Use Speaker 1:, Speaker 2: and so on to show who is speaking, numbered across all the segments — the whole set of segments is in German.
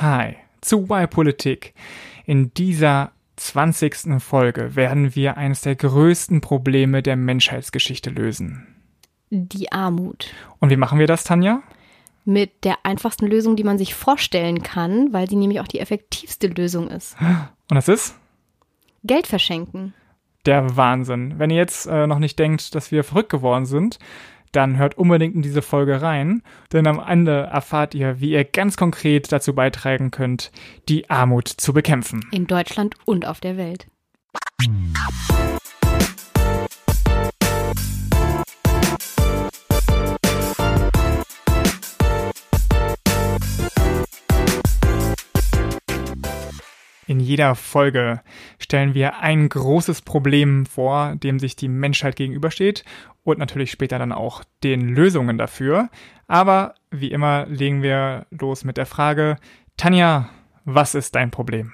Speaker 1: Hi zu Y-Politik. In dieser 20. Folge werden wir eines der größten Probleme der Menschheitsgeschichte lösen.
Speaker 2: Die Armut.
Speaker 1: Und wie machen wir das, Tanja?
Speaker 2: Mit der einfachsten Lösung, die man sich vorstellen kann, weil sie nämlich auch die effektivste Lösung ist.
Speaker 1: Und das ist?
Speaker 2: Geld verschenken.
Speaker 1: Der Wahnsinn. Wenn ihr jetzt äh, noch nicht denkt, dass wir verrückt geworden sind, dann hört unbedingt in diese Folge rein, denn am Ende erfahrt ihr, wie ihr ganz konkret dazu beitragen könnt, die Armut zu bekämpfen.
Speaker 2: In Deutschland und auf der Welt.
Speaker 1: In jeder Folge stellen wir ein großes Problem vor, dem sich die Menschheit gegenübersteht und natürlich später dann auch den Lösungen dafür. Aber wie immer legen wir los mit der Frage, Tanja, was ist dein Problem?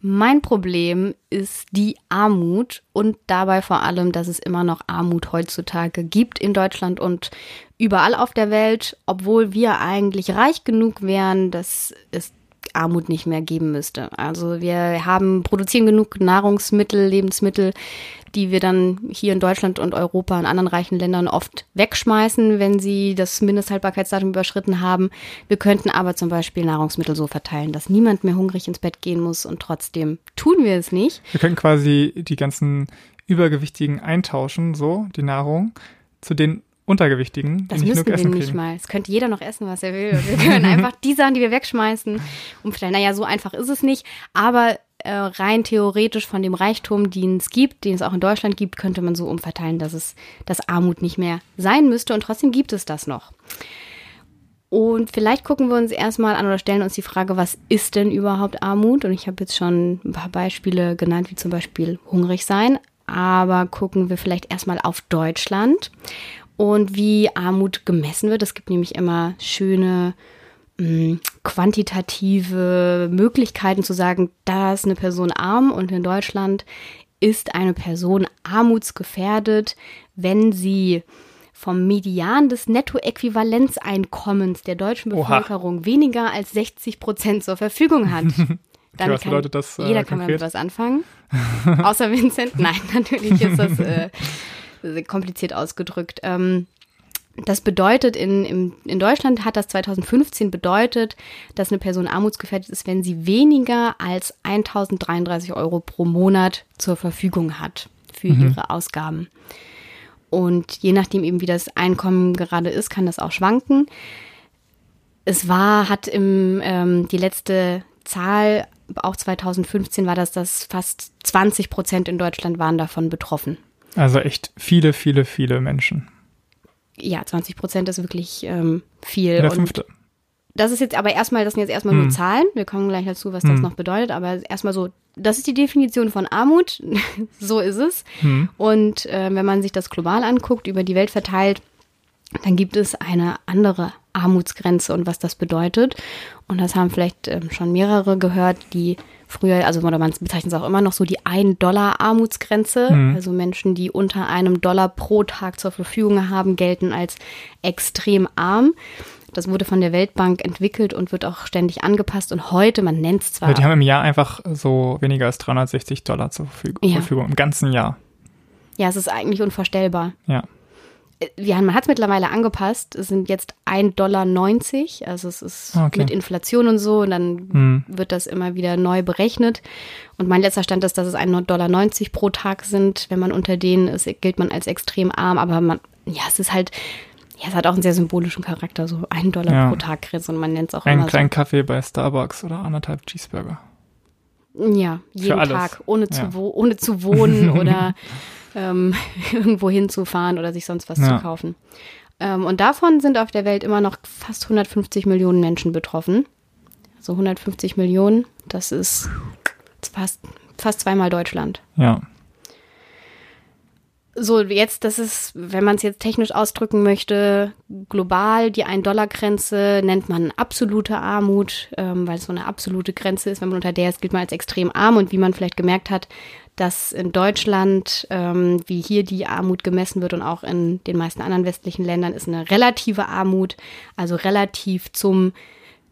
Speaker 2: Mein Problem ist die Armut und dabei vor allem, dass es immer noch Armut heutzutage gibt in Deutschland und überall auf der Welt, obwohl wir eigentlich reich genug wären, dass es Armut nicht mehr geben müsste. Also wir haben, produzieren genug Nahrungsmittel, Lebensmittel, die wir dann hier in Deutschland und Europa und anderen reichen Ländern oft wegschmeißen, wenn sie das Mindesthaltbarkeitsdatum überschritten haben. Wir könnten aber zum Beispiel Nahrungsmittel so verteilen, dass niemand mehr hungrig ins Bett gehen muss und trotzdem tun wir es nicht.
Speaker 1: Wir können quasi die ganzen Übergewichtigen eintauschen, so, die Nahrung, zu den Untergewichtigen,
Speaker 2: das
Speaker 1: die nicht
Speaker 2: müssen
Speaker 1: genug
Speaker 2: wir
Speaker 1: Essen
Speaker 2: nicht
Speaker 1: kriegen.
Speaker 2: mal. Es könnte jeder noch essen, was er will. Und wir können einfach die Sachen, die wir wegschmeißen, umverteilen. Naja, so einfach ist es nicht. Aber äh, rein theoretisch von dem Reichtum, den es gibt, den es auch in Deutschland gibt, könnte man so umverteilen, dass es, dass Armut nicht mehr sein müsste. Und trotzdem gibt es das noch. Und vielleicht gucken wir uns erstmal an oder stellen uns die Frage, was ist denn überhaupt Armut? Und ich habe jetzt schon ein paar Beispiele genannt, wie zum Beispiel hungrig sein. Aber gucken wir vielleicht erstmal auf Deutschland und wie Armut gemessen wird. Es gibt nämlich immer schöne mh, quantitative Möglichkeiten zu sagen, da ist eine Person arm und in Deutschland ist eine Person armutsgefährdet, wenn sie vom Median des Nettoäquivalenzeinkommens der deutschen
Speaker 1: Oha.
Speaker 2: Bevölkerung weniger als 60 Prozent zur Verfügung hat. Dann
Speaker 1: was
Speaker 2: kann
Speaker 1: bedeutet das, äh,
Speaker 2: jeder kann damit
Speaker 1: konkret?
Speaker 2: was anfangen. Außer Vincent. Nein, natürlich ist das äh, kompliziert ausgedrückt. Ähm, das bedeutet, in, im, in Deutschland hat das 2015 bedeutet, dass eine Person armutsgefährdet ist, wenn sie weniger als 1033 Euro pro Monat zur Verfügung hat für ihre Ausgaben. Und je nachdem eben, wie das Einkommen gerade ist, kann das auch schwanken. Es war, hat im, ähm, die letzte Zahl, auch 2015 war das, dass fast 20 Prozent in Deutschland waren davon betroffen.
Speaker 1: Also echt viele, viele, viele Menschen.
Speaker 2: Ja, 20 Prozent ist wirklich ähm, viel.
Speaker 1: Der
Speaker 2: Und
Speaker 1: fünfte.
Speaker 2: das ist jetzt aber erstmal, das sind jetzt erstmal
Speaker 1: Hm.
Speaker 2: nur Zahlen. Wir kommen gleich dazu, was das
Speaker 1: Hm.
Speaker 2: noch bedeutet. Aber erstmal so, das ist die Definition von Armut. so ist es.
Speaker 1: Hm.
Speaker 2: Und äh, wenn man sich das global anguckt, über die Welt verteilt, dann gibt es eine andere Armutsgrenze und was das bedeutet. Und das haben vielleicht ähm, schon mehrere gehört, die früher, also oder man bezeichnet es auch immer noch so die 1-Dollar-Armutsgrenze.
Speaker 1: Mhm.
Speaker 2: Also Menschen, die unter einem Dollar pro Tag zur Verfügung haben, gelten als extrem arm. Das wurde von der Weltbank entwickelt und wird auch ständig angepasst. Und heute, man nennt es zwar
Speaker 1: Also die haben im Jahr einfach so weniger als 360 Dollar zur Verfügung,
Speaker 2: Ja.
Speaker 1: Verfügung im ganzen Jahr.
Speaker 2: Ja, es ist eigentlich unvorstellbar.
Speaker 1: Ja.
Speaker 2: Ja, man hat es mittlerweile angepasst. Es sind jetzt 1,90 Dollar. Also es ist
Speaker 1: Ah, okay.
Speaker 2: mit Inflation und so. Und dann
Speaker 1: Hm.
Speaker 2: wird das immer wieder neu berechnet. Und mein letzter Stand ist, dass es 1,90 Dollar pro Tag sind. Wenn man unter denen ist, gilt man als extrem arm. Aber man, ja, es ist halt, ja, es hat auch einen sehr symbolischen Charakter. So 1 Dollar
Speaker 1: Ja.
Speaker 2: pro Tag Grenze. Und man nennt es auch
Speaker 1: Einen
Speaker 2: immer
Speaker 1: kleinen Kaffee bei Starbucks oder anderthalb Cheeseburger.
Speaker 2: so. Ja, jeden. Tag, ohne zu,
Speaker 1: Ja.
Speaker 2: ohne zu wohnen oder ähm, irgendwo hinzufahren oder sich sonst was
Speaker 1: Ja.
Speaker 2: zu kaufen. Ähm, und davon sind auf der Welt immer noch fast 150 Millionen Menschen betroffen. So 150 Millionen, das ist fast, fast zweimal Deutschland.
Speaker 1: Ja.
Speaker 2: So, jetzt, das ist, wenn man es jetzt technisch ausdrücken möchte, global die 1-Dollar-Grenze nennt man absolute Armut, ähm, weil es so eine absolute Grenze ist. Wenn man unter der ist, gilt man als extrem arm. Und wie man vielleicht gemerkt hat, dass in Deutschland, ähm, wie hier die Armut gemessen wird und auch in den meisten anderen westlichen Ländern, ist eine relative Armut, also relativ zum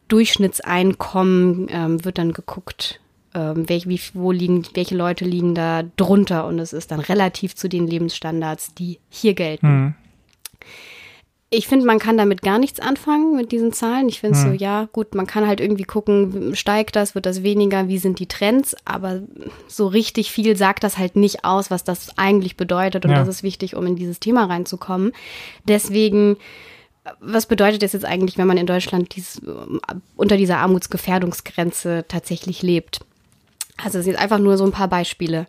Speaker 2: Durchschnittseinkommen ähm, wird dann geguckt, ähm, welche, wie, wo liegen, welche Leute liegen da drunter und es ist dann relativ zu den Lebensstandards, die hier gelten. Mhm. Ich finde, man kann damit gar nichts anfangen mit diesen Zahlen. Ich finde mhm. so, ja, gut, man kann halt irgendwie gucken, steigt das, wird das weniger, wie sind die Trends, aber so richtig viel sagt das halt nicht aus, was das eigentlich bedeutet und ja. das ist wichtig, um in dieses Thema reinzukommen. Deswegen was bedeutet das jetzt eigentlich, wenn man in Deutschland dies, unter dieser Armutsgefährdungsgrenze tatsächlich lebt? Also es sind einfach nur so ein paar Beispiele,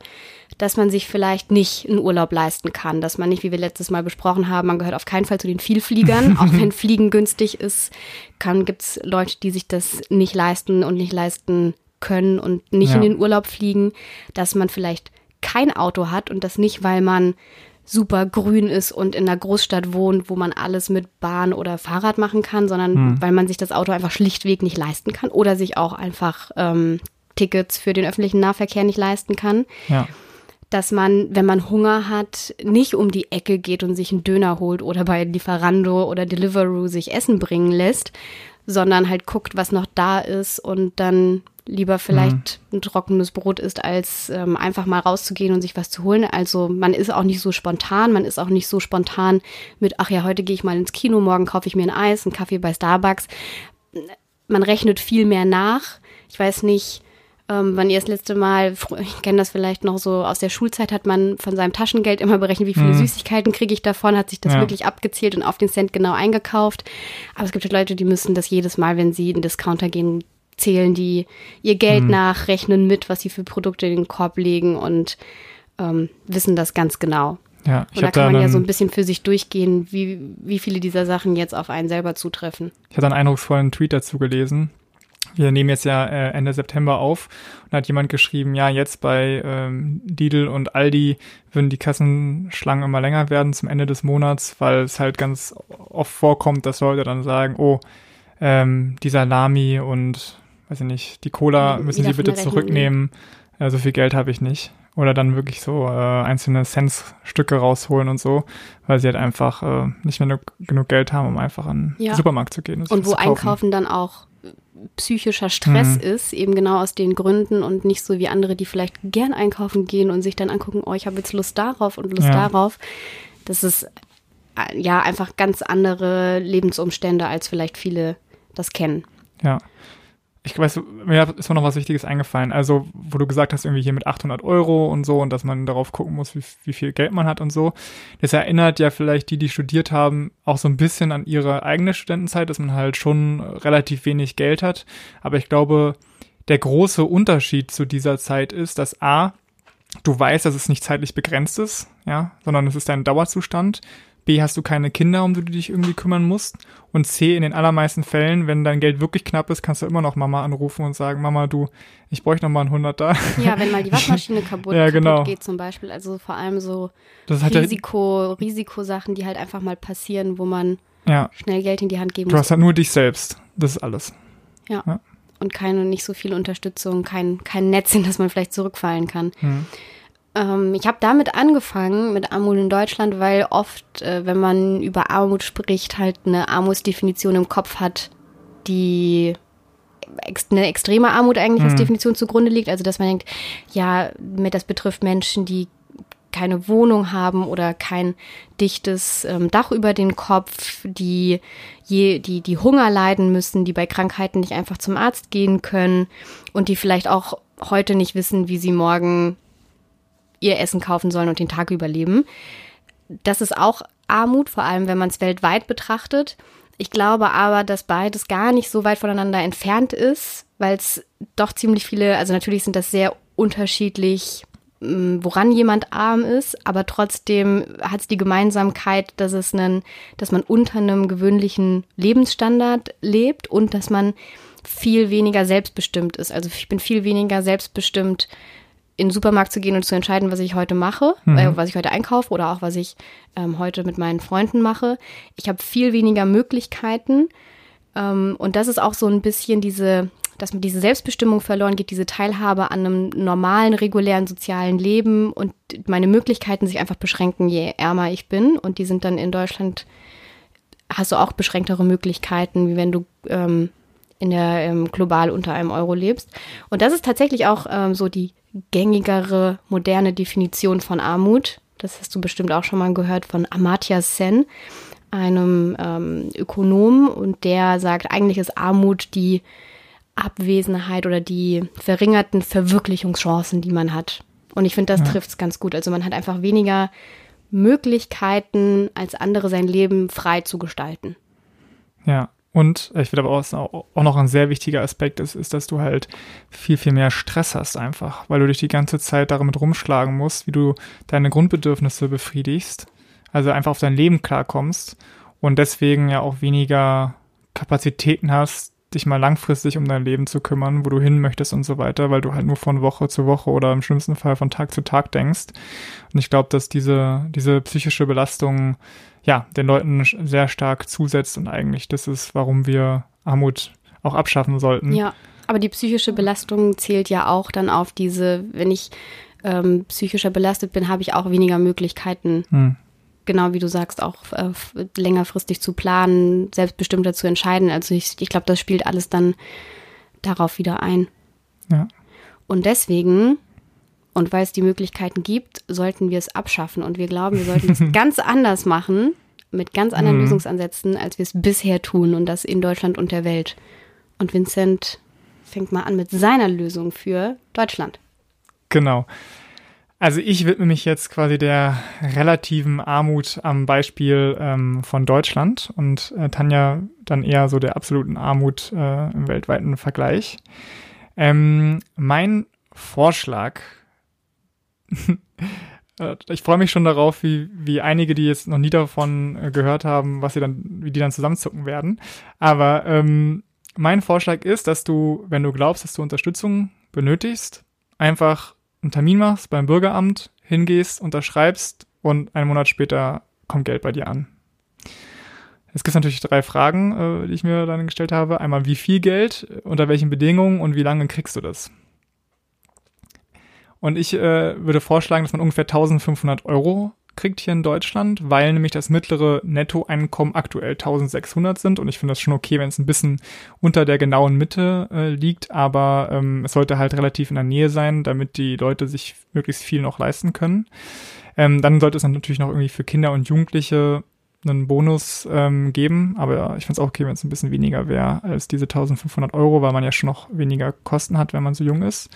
Speaker 2: dass man sich vielleicht nicht einen Urlaub leisten kann, dass man nicht, wie wir letztes Mal besprochen haben, man gehört auf keinen Fall zu den Vielfliegern, auch wenn Fliegen günstig ist, gibt es Leute, die sich das nicht leisten und nicht leisten können und nicht ja. in den Urlaub fliegen, dass man vielleicht kein Auto hat und das nicht, weil man super grün ist und in einer Großstadt wohnt, wo man alles mit Bahn oder Fahrrad machen kann, sondern hm. weil man sich das Auto einfach schlichtweg nicht leisten kann oder sich auch einfach ähm, Tickets für den öffentlichen Nahverkehr nicht leisten kann. Ja. Dass man, wenn man Hunger hat, nicht um die Ecke geht und sich einen Döner holt oder bei Lieferando oder Deliveroo sich Essen bringen lässt, sondern halt guckt, was noch da ist und dann lieber vielleicht mhm. ein trockenes Brot isst, als ähm, einfach mal rauszugehen und sich was zu holen. Also man ist auch nicht so spontan, man ist auch nicht so spontan mit, ach ja, heute gehe ich mal ins Kino, morgen kaufe ich mir ein Eis, einen Kaffee bei Starbucks. Man rechnet viel mehr nach. Ich weiß nicht, ähm, wann ihr das letzte Mal, ich kenne das vielleicht noch so aus der Schulzeit, hat man von seinem Taschengeld immer berechnet, wie viele mhm. Süßigkeiten kriege ich davon, hat sich das ja. wirklich abgezählt und auf den Cent genau eingekauft. Aber es gibt halt Leute, die müssen das jedes Mal, wenn sie in den Discounter gehen, zählen die ihr Geld mhm. nach, rechnen mit, was sie für Produkte in den Korb legen und ähm, wissen das ganz genau. Ja, ich und da kann man ja so ein bisschen für sich durchgehen, wie, wie viele dieser Sachen jetzt auf einen selber zutreffen.
Speaker 1: Ich hatte einen eindrucksvollen Tweet dazu gelesen wir nehmen jetzt ja äh, Ende September auf und hat jemand geschrieben, ja, jetzt bei ähm, Lidl und Aldi würden die Kassenschlangen immer länger werden zum Ende des Monats, weil es halt ganz oft vorkommt, dass Leute dann sagen, oh, ähm, die Salami und weiß ich nicht, die Cola müssen Sie bitte zurücknehmen, äh, so viel Geld habe ich nicht. Oder dann wirklich so äh, einzelne Cents-Stücke rausholen und so, weil sie halt einfach äh, nicht mehr genug Geld haben, um einfach an ja. den Supermarkt zu gehen.
Speaker 2: Und, und wo Einkaufen dann auch psychischer Stress mhm. ist, eben genau aus den Gründen und nicht so wie andere, die vielleicht gern einkaufen gehen und sich dann angucken, oh, ich habe jetzt Lust darauf und Lust ja. darauf. Das ist äh, ja einfach ganz andere Lebensumstände, als vielleicht viele das kennen.
Speaker 1: Ja ich weiß, mir ist noch was Wichtiges eingefallen. Also, wo du gesagt hast, irgendwie hier mit 800 Euro und so und dass man darauf gucken muss, wie, wie viel Geld man hat und so. Das erinnert ja vielleicht die, die studiert haben, auch so ein bisschen an ihre eigene Studentenzeit, dass man halt schon relativ wenig Geld hat. Aber ich glaube, der große Unterschied zu dieser Zeit ist, dass A, du weißt, dass es nicht zeitlich begrenzt ist, ja, sondern es ist ein Dauerzustand. B, hast du keine Kinder, um die du dich irgendwie kümmern musst. Und C, in den allermeisten Fällen, wenn dein Geld wirklich knapp ist, kannst du immer noch Mama anrufen und sagen, Mama, du, ich bräuchte noch mal ein Hunderter.
Speaker 2: Ja, wenn mal die Waschmaschine kaputt, ja, genau. kaputt geht zum Beispiel. Also vor allem so Risiko, ja, Risikosachen, die halt einfach mal passieren, wo man ja. schnell Geld in die Hand geben
Speaker 1: muss. Du hast halt nur dich selbst. Das ist alles.
Speaker 2: Ja. ja. Und keine, nicht so viel Unterstützung, kein, kein Netz, in das man vielleicht zurückfallen kann. Hm. Ähm, ich habe damit angefangen, mit Armut in Deutschland, weil oft, äh, wenn man über Armut spricht, halt eine Armutsdefinition im Kopf hat, die eine extreme Armut eigentlich mhm. als Definition zugrunde liegt. Also, dass man denkt, ja, das betrifft Menschen, die keine Wohnung haben oder kein dichtes ähm, Dach über den Kopf, die, je, die, die Hunger leiden müssen, die bei Krankheiten nicht einfach zum Arzt gehen können und die vielleicht auch heute nicht wissen, wie sie morgen ihr Essen kaufen sollen und den Tag überleben. Das ist auch Armut, vor allem wenn man es weltweit betrachtet. Ich glaube aber, dass beides gar nicht so weit voneinander entfernt ist, weil es doch ziemlich viele, also natürlich sind das sehr unterschiedlich, mm, woran jemand arm ist, aber trotzdem hat es die Gemeinsamkeit, dass es einen, dass man unter einem gewöhnlichen Lebensstandard lebt und dass man viel weniger selbstbestimmt ist. Also ich bin viel weniger selbstbestimmt in den Supermarkt zu gehen und zu entscheiden, was ich heute mache, mhm. äh, was ich heute einkaufe oder auch was ich ähm, heute mit meinen Freunden mache. Ich habe viel weniger Möglichkeiten. Ähm, und das ist auch so ein bisschen diese, dass mir diese Selbstbestimmung verloren geht, diese Teilhabe an einem normalen, regulären sozialen Leben und meine Möglichkeiten sich einfach beschränken, je ärmer ich bin. Und die sind dann in Deutschland, hast du auch beschränktere Möglichkeiten, wie wenn du ähm, in der ähm, global unter einem Euro lebst. Und das ist tatsächlich auch ähm, so die gängigere, moderne Definition von Armut. Das hast du bestimmt auch schon mal gehört von Amartya Sen, einem ähm, Ökonom. Und der sagt, eigentlich ist Armut die Abwesenheit oder die verringerten Verwirklichungschancen, die man hat. Und ich finde, das ja. trifft es ganz gut. Also man hat einfach weniger Möglichkeiten, als andere sein Leben frei zu gestalten.
Speaker 1: Ja, und ich finde aber auch, auch noch ein sehr wichtiger Aspekt ist, ist, dass du halt viel, viel mehr Stress hast einfach, weil du dich die ganze Zeit damit rumschlagen musst, wie du deine Grundbedürfnisse befriedigst, also einfach auf dein Leben klarkommst und deswegen ja auch weniger Kapazitäten hast, dich mal langfristig um dein Leben zu kümmern, wo du hin möchtest und so weiter, weil du halt nur von Woche zu Woche oder im schlimmsten Fall von Tag zu Tag denkst. Und ich glaube, dass diese, diese psychische Belastung ja, den Leuten sehr stark zusetzt und eigentlich das ist, warum wir Armut auch abschaffen sollten.
Speaker 2: Ja, aber die psychische Belastung zählt ja auch dann auf diese, wenn ich ähm, psychischer belastet bin, habe ich auch weniger Möglichkeiten, hm. Genau wie du sagst, auch äh, längerfristig zu planen, selbstbestimmter zu entscheiden. Also ich, ich glaube, das spielt alles dann darauf wieder ein.
Speaker 1: Ja.
Speaker 2: Und deswegen und weil es die Möglichkeiten gibt, sollten wir es abschaffen. Und wir glauben, wir sollten es ganz anders machen, mit ganz anderen mhm. Lösungsansätzen, als wir es bisher tun. Und das in Deutschland und der Welt. Und Vincent fängt mal an mit seiner Lösung für Deutschland.
Speaker 1: Genau. Also ich widme mich jetzt quasi der relativen Armut am Beispiel ähm, von Deutschland und äh, Tanja dann eher so der absoluten Armut äh, im weltweiten Vergleich. Ähm, mein Vorschlag Äh, ich freue mich schon darauf, wie, wie einige, die jetzt noch nie davon äh, gehört haben, was sie dann, wie die dann zusammenzucken werden. Aber ähm, mein Vorschlag ist, dass du, wenn du glaubst, dass du Unterstützung benötigst, einfach einen Termin machst beim Bürgeramt, hingehst, unterschreibst und einen Monat später kommt Geld bei dir an. Es gibt natürlich drei Fragen, äh, die ich mir dann gestellt habe. Einmal, wie viel Geld, unter welchen Bedingungen und wie lange kriegst du das? Und ich äh, würde vorschlagen, dass man ungefähr 1500 Euro kriegt hier in Deutschland, weil nämlich das mittlere Nettoeinkommen aktuell 1600 sind und ich finde das schon okay, wenn es ein bisschen unter der genauen Mitte äh, liegt, aber ähm, es sollte halt relativ in der Nähe sein, damit die Leute sich möglichst viel noch leisten können. Ähm, dann sollte es natürlich noch irgendwie für Kinder und Jugendliche einen Bonus ähm, geben, aber ich finde es auch okay, wenn es ein bisschen weniger wäre als diese 1500 Euro, weil man ja schon noch weniger Kosten hat, wenn man so jung ist.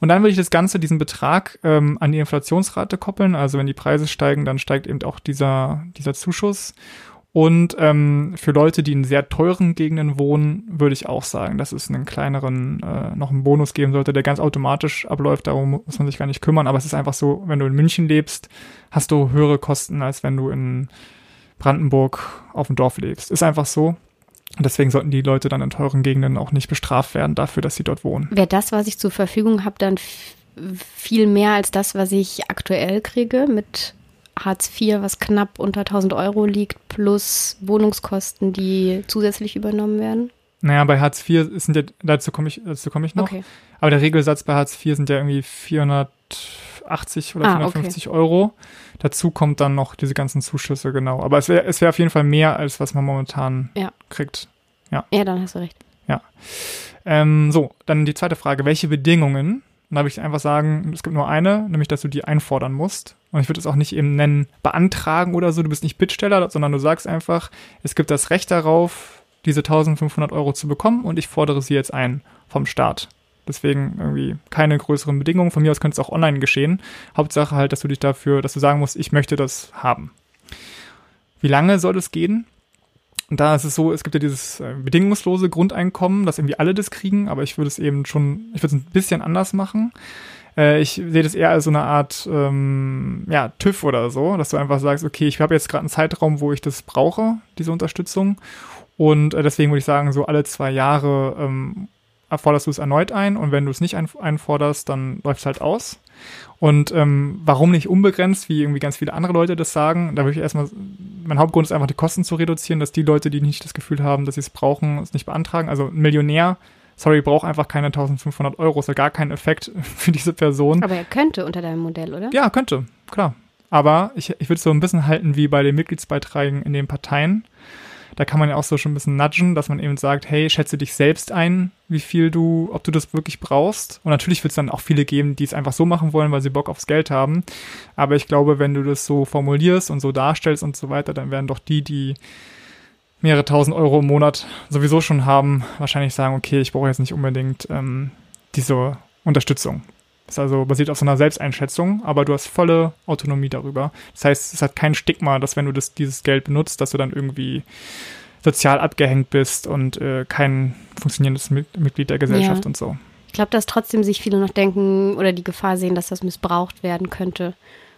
Speaker 1: Und dann würde ich das Ganze, diesen Betrag ähm, an die Inflationsrate koppeln. Also wenn die Preise steigen, dann steigt eben auch dieser, dieser Zuschuss. Und ähm, für Leute, die in sehr teuren Gegenden wohnen, würde ich auch sagen, dass es einen kleineren, äh, noch einen Bonus geben sollte, der ganz automatisch abläuft. Darum muss man sich gar nicht kümmern. Aber es ist einfach so, wenn du in München lebst, hast du höhere Kosten, als wenn du in Brandenburg auf dem Dorf lebst. Ist einfach so. Und deswegen sollten die Leute dann in teuren Gegenden auch nicht bestraft werden dafür, dass sie dort wohnen.
Speaker 2: Wäre das, was ich zur Verfügung habe, dann viel mehr als das, was ich aktuell kriege mit Hartz IV, was knapp unter 1000 Euro liegt, plus Wohnungskosten, die zusätzlich übernommen werden?
Speaker 1: Naja, bei Hartz IV sind ja, dazu komme ich, dazu komme ich noch. Okay. Aber der Regelsatz bei Hartz IV sind ja irgendwie 400 80 oder ah, 450 okay. Euro. Dazu kommt dann noch diese ganzen Zuschüsse, genau. Aber es wäre es wär auf jeden Fall mehr, als was man momentan ja. kriegt. Ja.
Speaker 2: ja, dann hast du recht.
Speaker 1: Ja. Ähm, so, dann die zweite Frage. Welche Bedingungen? Dann habe ich einfach sagen, es gibt nur eine, nämlich, dass du die einfordern musst. Und ich würde es auch nicht eben nennen, beantragen oder so. Du bist nicht Bittsteller, sondern du sagst einfach, es gibt das Recht darauf, diese 1500 Euro zu bekommen und ich fordere sie jetzt ein vom Staat. Deswegen irgendwie keine größeren Bedingungen. Von mir aus könnte es auch online geschehen. Hauptsache halt, dass du dich dafür, dass du sagen musst, ich möchte das haben. Wie lange soll es gehen? Und da ist es so, es gibt ja dieses äh, bedingungslose Grundeinkommen, dass irgendwie alle das kriegen, aber ich würde es eben schon, ich würde es ein bisschen anders machen. Äh, ich sehe das eher als so eine Art ähm, ja, TÜV oder so, dass du einfach sagst, okay, ich habe jetzt gerade einen Zeitraum, wo ich das brauche, diese Unterstützung. Und äh, deswegen würde ich sagen, so alle zwei Jahre ähm, forderst du es erneut ein und wenn du es nicht ein, einforderst, dann läuft es halt aus. Und ähm, warum nicht unbegrenzt, wie irgendwie ganz viele andere Leute das sagen? Da würde ich erstmal, mein Hauptgrund ist einfach die Kosten zu reduzieren, dass die Leute, die nicht das Gefühl haben, dass sie es brauchen, es nicht beantragen. Also ein Millionär, sorry, braucht einfach keine 1500 Euro, ist ja gar kein Effekt für diese Person.
Speaker 2: Aber er könnte unter deinem Modell, oder?
Speaker 1: Ja, könnte, klar. Aber ich, ich würde es so ein bisschen halten wie bei den Mitgliedsbeiträgen in den Parteien Da kann man ja auch so schon ein bisschen nudgen, dass man eben sagt, hey, schätze dich selbst ein, wie viel du, ob du das wirklich brauchst. Und natürlich wird es dann auch viele geben, die es einfach so machen wollen, weil sie Bock aufs Geld haben. Aber ich glaube, wenn du das so formulierst und so darstellst und so weiter, dann werden doch die, die mehrere tausend Euro im Monat sowieso schon haben, wahrscheinlich sagen, okay, ich brauche jetzt nicht unbedingt ähm, diese Unterstützung. Das ist also basiert auf so einer Selbsteinschätzung, aber du hast volle Autonomie darüber. Das heißt, es hat kein Stigma, dass wenn du das, dieses Geld benutzt, dass du dann irgendwie sozial abgehängt bist und äh, kein funktionierendes Mitglied der Gesellschaft ja. und so.
Speaker 2: Ich glaube, dass trotzdem sich viele noch denken oder die Gefahr sehen, dass das missbraucht werden könnte.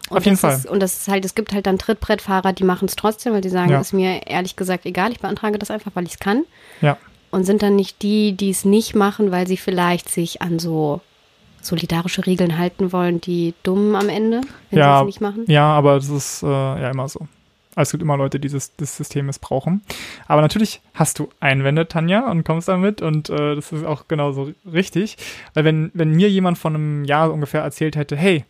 Speaker 2: Und
Speaker 1: Auf jeden Fall.
Speaker 2: Ist, und das ist halt, es gibt halt dann Trittbrettfahrer, die machen es trotzdem, weil die sagen, ja. ist mir ehrlich gesagt egal, ich beantrage das einfach, weil ich es kann.
Speaker 1: Ja.
Speaker 2: Und sind dann nicht die, die es nicht machen, weil sie vielleicht sich an so solidarische Regeln halten wollen, die dumm am Ende, wenn
Speaker 1: ja,
Speaker 2: sie es nicht machen.
Speaker 1: Ja, aber das ist äh, ja immer so. Also es gibt immer Leute, die das, das System missbrauchen. Aber natürlich hast du Einwände, Tanja, und kommst damit. Und äh, das ist auch genauso richtig. Weil wenn, wenn mir jemand von einem Jahr ungefähr erzählt hätte, hey,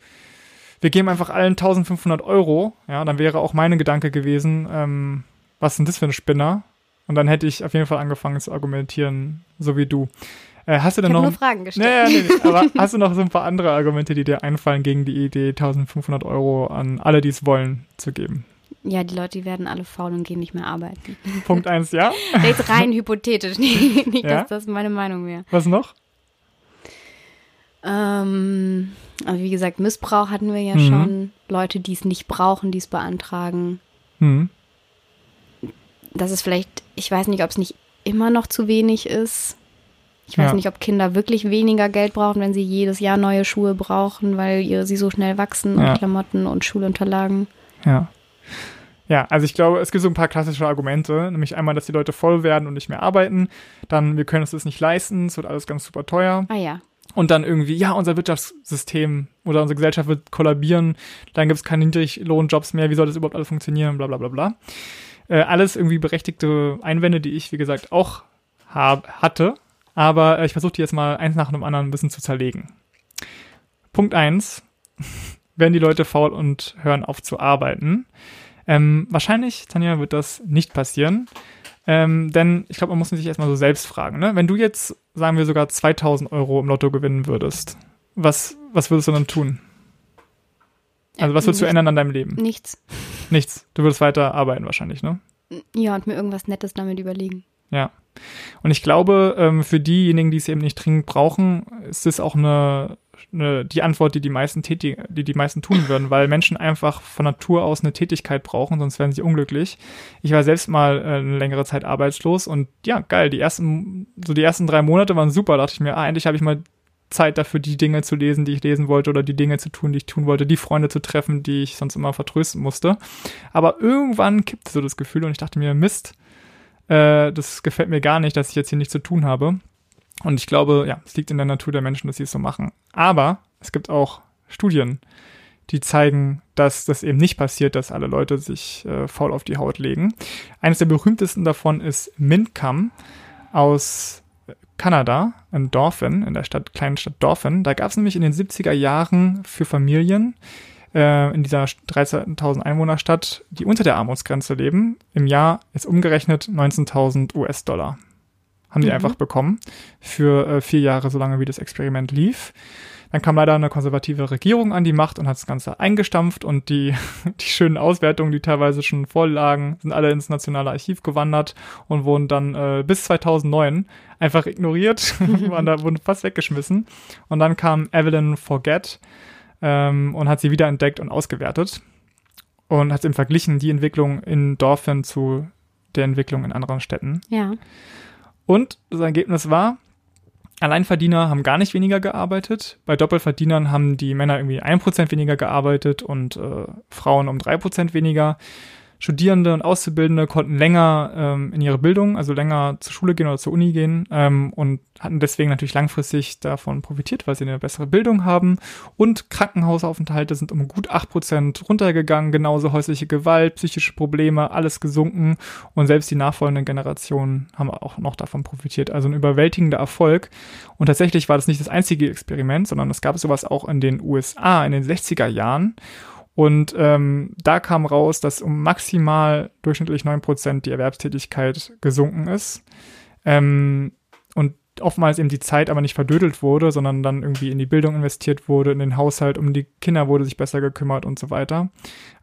Speaker 1: wir geben einfach allen 1500 Euro, ja, dann wäre auch meine Gedanke gewesen, ähm, was sind das für ein Spinner? Und dann hätte ich auf jeden Fall angefangen zu argumentieren, so wie du. Äh, hast du denn
Speaker 2: ich
Speaker 1: noch.
Speaker 2: nur Fragen gestellt.
Speaker 1: Nee, nee, nee, aber hast du noch so ein paar andere Argumente, die dir einfallen gegen die Idee, 1500 Euro an alle, die es wollen, zu geben?
Speaker 2: Ja, die Leute, die werden alle faul und gehen nicht mehr arbeiten.
Speaker 1: Punkt eins, ja?
Speaker 2: Jetzt rein hypothetisch, nicht, nicht
Speaker 1: Ja?
Speaker 2: dass das meine Meinung wäre.
Speaker 1: Was noch?
Speaker 2: Ähm, aber wie gesagt, Missbrauch hatten wir ja
Speaker 1: Mhm.
Speaker 2: schon. Leute, die es nicht brauchen, die es beantragen.
Speaker 1: Hm.
Speaker 2: Das ist vielleicht, ich weiß nicht, ob es nicht immer noch zu wenig ist. Ich weiß
Speaker 1: Ja.
Speaker 2: nicht, ob Kinder wirklich weniger Geld brauchen, wenn sie jedes Jahr neue Schuhe brauchen, weil ihr, sie so schnell wachsen
Speaker 1: Ja.
Speaker 2: und Klamotten und Schulunterlagen.
Speaker 1: Ja. Ja, also ich glaube, es gibt so ein paar klassische Argumente, nämlich einmal, dass die Leute voll werden und nicht mehr arbeiten, dann wir können uns das nicht leisten, es wird alles ganz super teuer
Speaker 2: Ah ja.
Speaker 1: und dann irgendwie, ja, unser Wirtschaftssystem oder unsere Gesellschaft wird kollabieren, dann gibt es keine Niedriglohnjobs mehr, wie soll das überhaupt alles funktionieren, bla bla bla bla. Äh, alles irgendwie berechtigte Einwände, die ich, wie gesagt, auch hab, hatte, aber äh, ich versuche die jetzt mal eins nach dem anderen ein bisschen zu zerlegen. Punkt eins: werden die Leute faul und hören auf zu arbeiten. Ähm, wahrscheinlich, Tanja, wird das nicht passieren. Ähm, denn ich glaube, man muss sich erstmal so selbst fragen. Ne? Wenn du jetzt, sagen wir, sogar 2000 Euro im Lotto gewinnen würdest, was, was würdest du dann tun? Also, was würdest du ändern an deinem Leben?
Speaker 2: Nichts.
Speaker 1: Nichts. Du würdest weiter arbeiten, wahrscheinlich, ne?
Speaker 2: Ja, und mir irgendwas Nettes damit überlegen.
Speaker 1: Ja. Und ich glaube, ähm, für diejenigen, die es eben nicht dringend brauchen, ist es auch eine, eine, die Antwort, die die meisten tätig, die die meisten tun würden, weil Menschen einfach von Natur aus eine Tätigkeit brauchen, sonst werden sie unglücklich. Ich war selbst mal äh, eine längere Zeit arbeitslos und ja, geil, die ersten, so die ersten drei Monate waren super, dachte ich mir, ah, endlich habe ich mal Zeit dafür, die Dinge zu lesen, die ich lesen wollte oder die Dinge zu tun, die ich tun wollte, die Freunde zu treffen, die ich sonst immer vertrösten musste. Aber irgendwann kippte so das Gefühl und ich dachte mir, Mist, äh, das gefällt mir gar nicht, dass ich jetzt hier nichts zu tun habe. Und ich glaube, ja, es liegt in der Natur der Menschen, dass sie es so machen. Aber es gibt auch Studien, die zeigen, dass das eben nicht passiert, dass alle Leute sich äh, faul auf die Haut legen. Eines der berühmtesten davon ist Mincam aus Kanada, in Dauphin, in der Stadt, kleinen Stadt Dauphin. Da gab es nämlich in den 70er Jahren für Familien äh, in dieser 13.000 Einwohnerstadt, die unter der Armutsgrenze leben, im Jahr ist umgerechnet 19.000 US-Dollar. Haben die
Speaker 2: Mhm.
Speaker 1: einfach bekommen für äh, vier Jahre, solange wie das Experiment lief. Dann kam leider eine konservative Regierung an die Macht und hat das Ganze eingestampft und die, die schönen Auswertungen, die teilweise schon vorlagen, sind alle ins Nationale Archiv gewandert und wurden dann äh, bis 2009 einfach ignoriert, waren da, wurden fast weggeschmissen. Und dann kam Evelyn Forget ähm, und hat sie wiederentdeckt und ausgewertet und hat eben verglichen die Entwicklung in Dorfen zu der Entwicklung in anderen Städten.
Speaker 2: Ja.
Speaker 1: Und das Ergebnis war, Alleinverdiener haben gar nicht weniger gearbeitet. Bei Doppelverdienern haben die Männer irgendwie 1% weniger gearbeitet und äh, Frauen um 3% weniger. Studierende und Auszubildende konnten länger ähm, in ihre Bildung, also länger zur Schule gehen oder zur Uni gehen ähm, und hatten deswegen natürlich langfristig davon profitiert, weil sie eine bessere Bildung haben. Und Krankenhausaufenthalte sind um gut 8% runtergegangen, genauso häusliche Gewalt, psychische Probleme, alles gesunken. Und selbst die nachfolgenden Generationen haben auch noch davon profitiert. Also ein überwältigender Erfolg. Und tatsächlich war das nicht das einzige Experiment, sondern es gab sowas auch in den USA in den 60er Jahren. Und ähm, da kam raus, dass um maximal durchschnittlich 9% die Erwerbstätigkeit gesunken ist. Ähm, und oftmals eben die Zeit aber nicht verdödelt wurde, sondern dann irgendwie in die Bildung investiert wurde, in den Haushalt, um die Kinder wurde sich besser gekümmert und so weiter.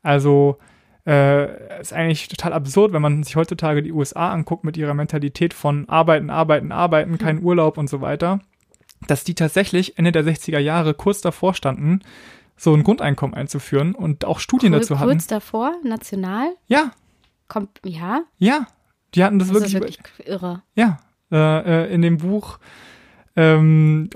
Speaker 1: Also äh, ist eigentlich total absurd, wenn man sich heutzutage die USA anguckt mit ihrer Mentalität von Arbeiten, Arbeiten, Arbeiten, kein Urlaub und so weiter, dass die tatsächlich Ende der 60er Jahre kurz davor standen, so ein Grundeinkommen einzuführen und auch Studien
Speaker 2: Kurz
Speaker 1: dazu hatten.
Speaker 2: Kurz davor, national?
Speaker 1: Ja,
Speaker 2: Kommt, ja?
Speaker 1: ja. Die hatten das,
Speaker 2: Das
Speaker 1: wirklich,
Speaker 2: ist wirklich irre.
Speaker 1: Ja, äh, äh, in dem Buch ähm,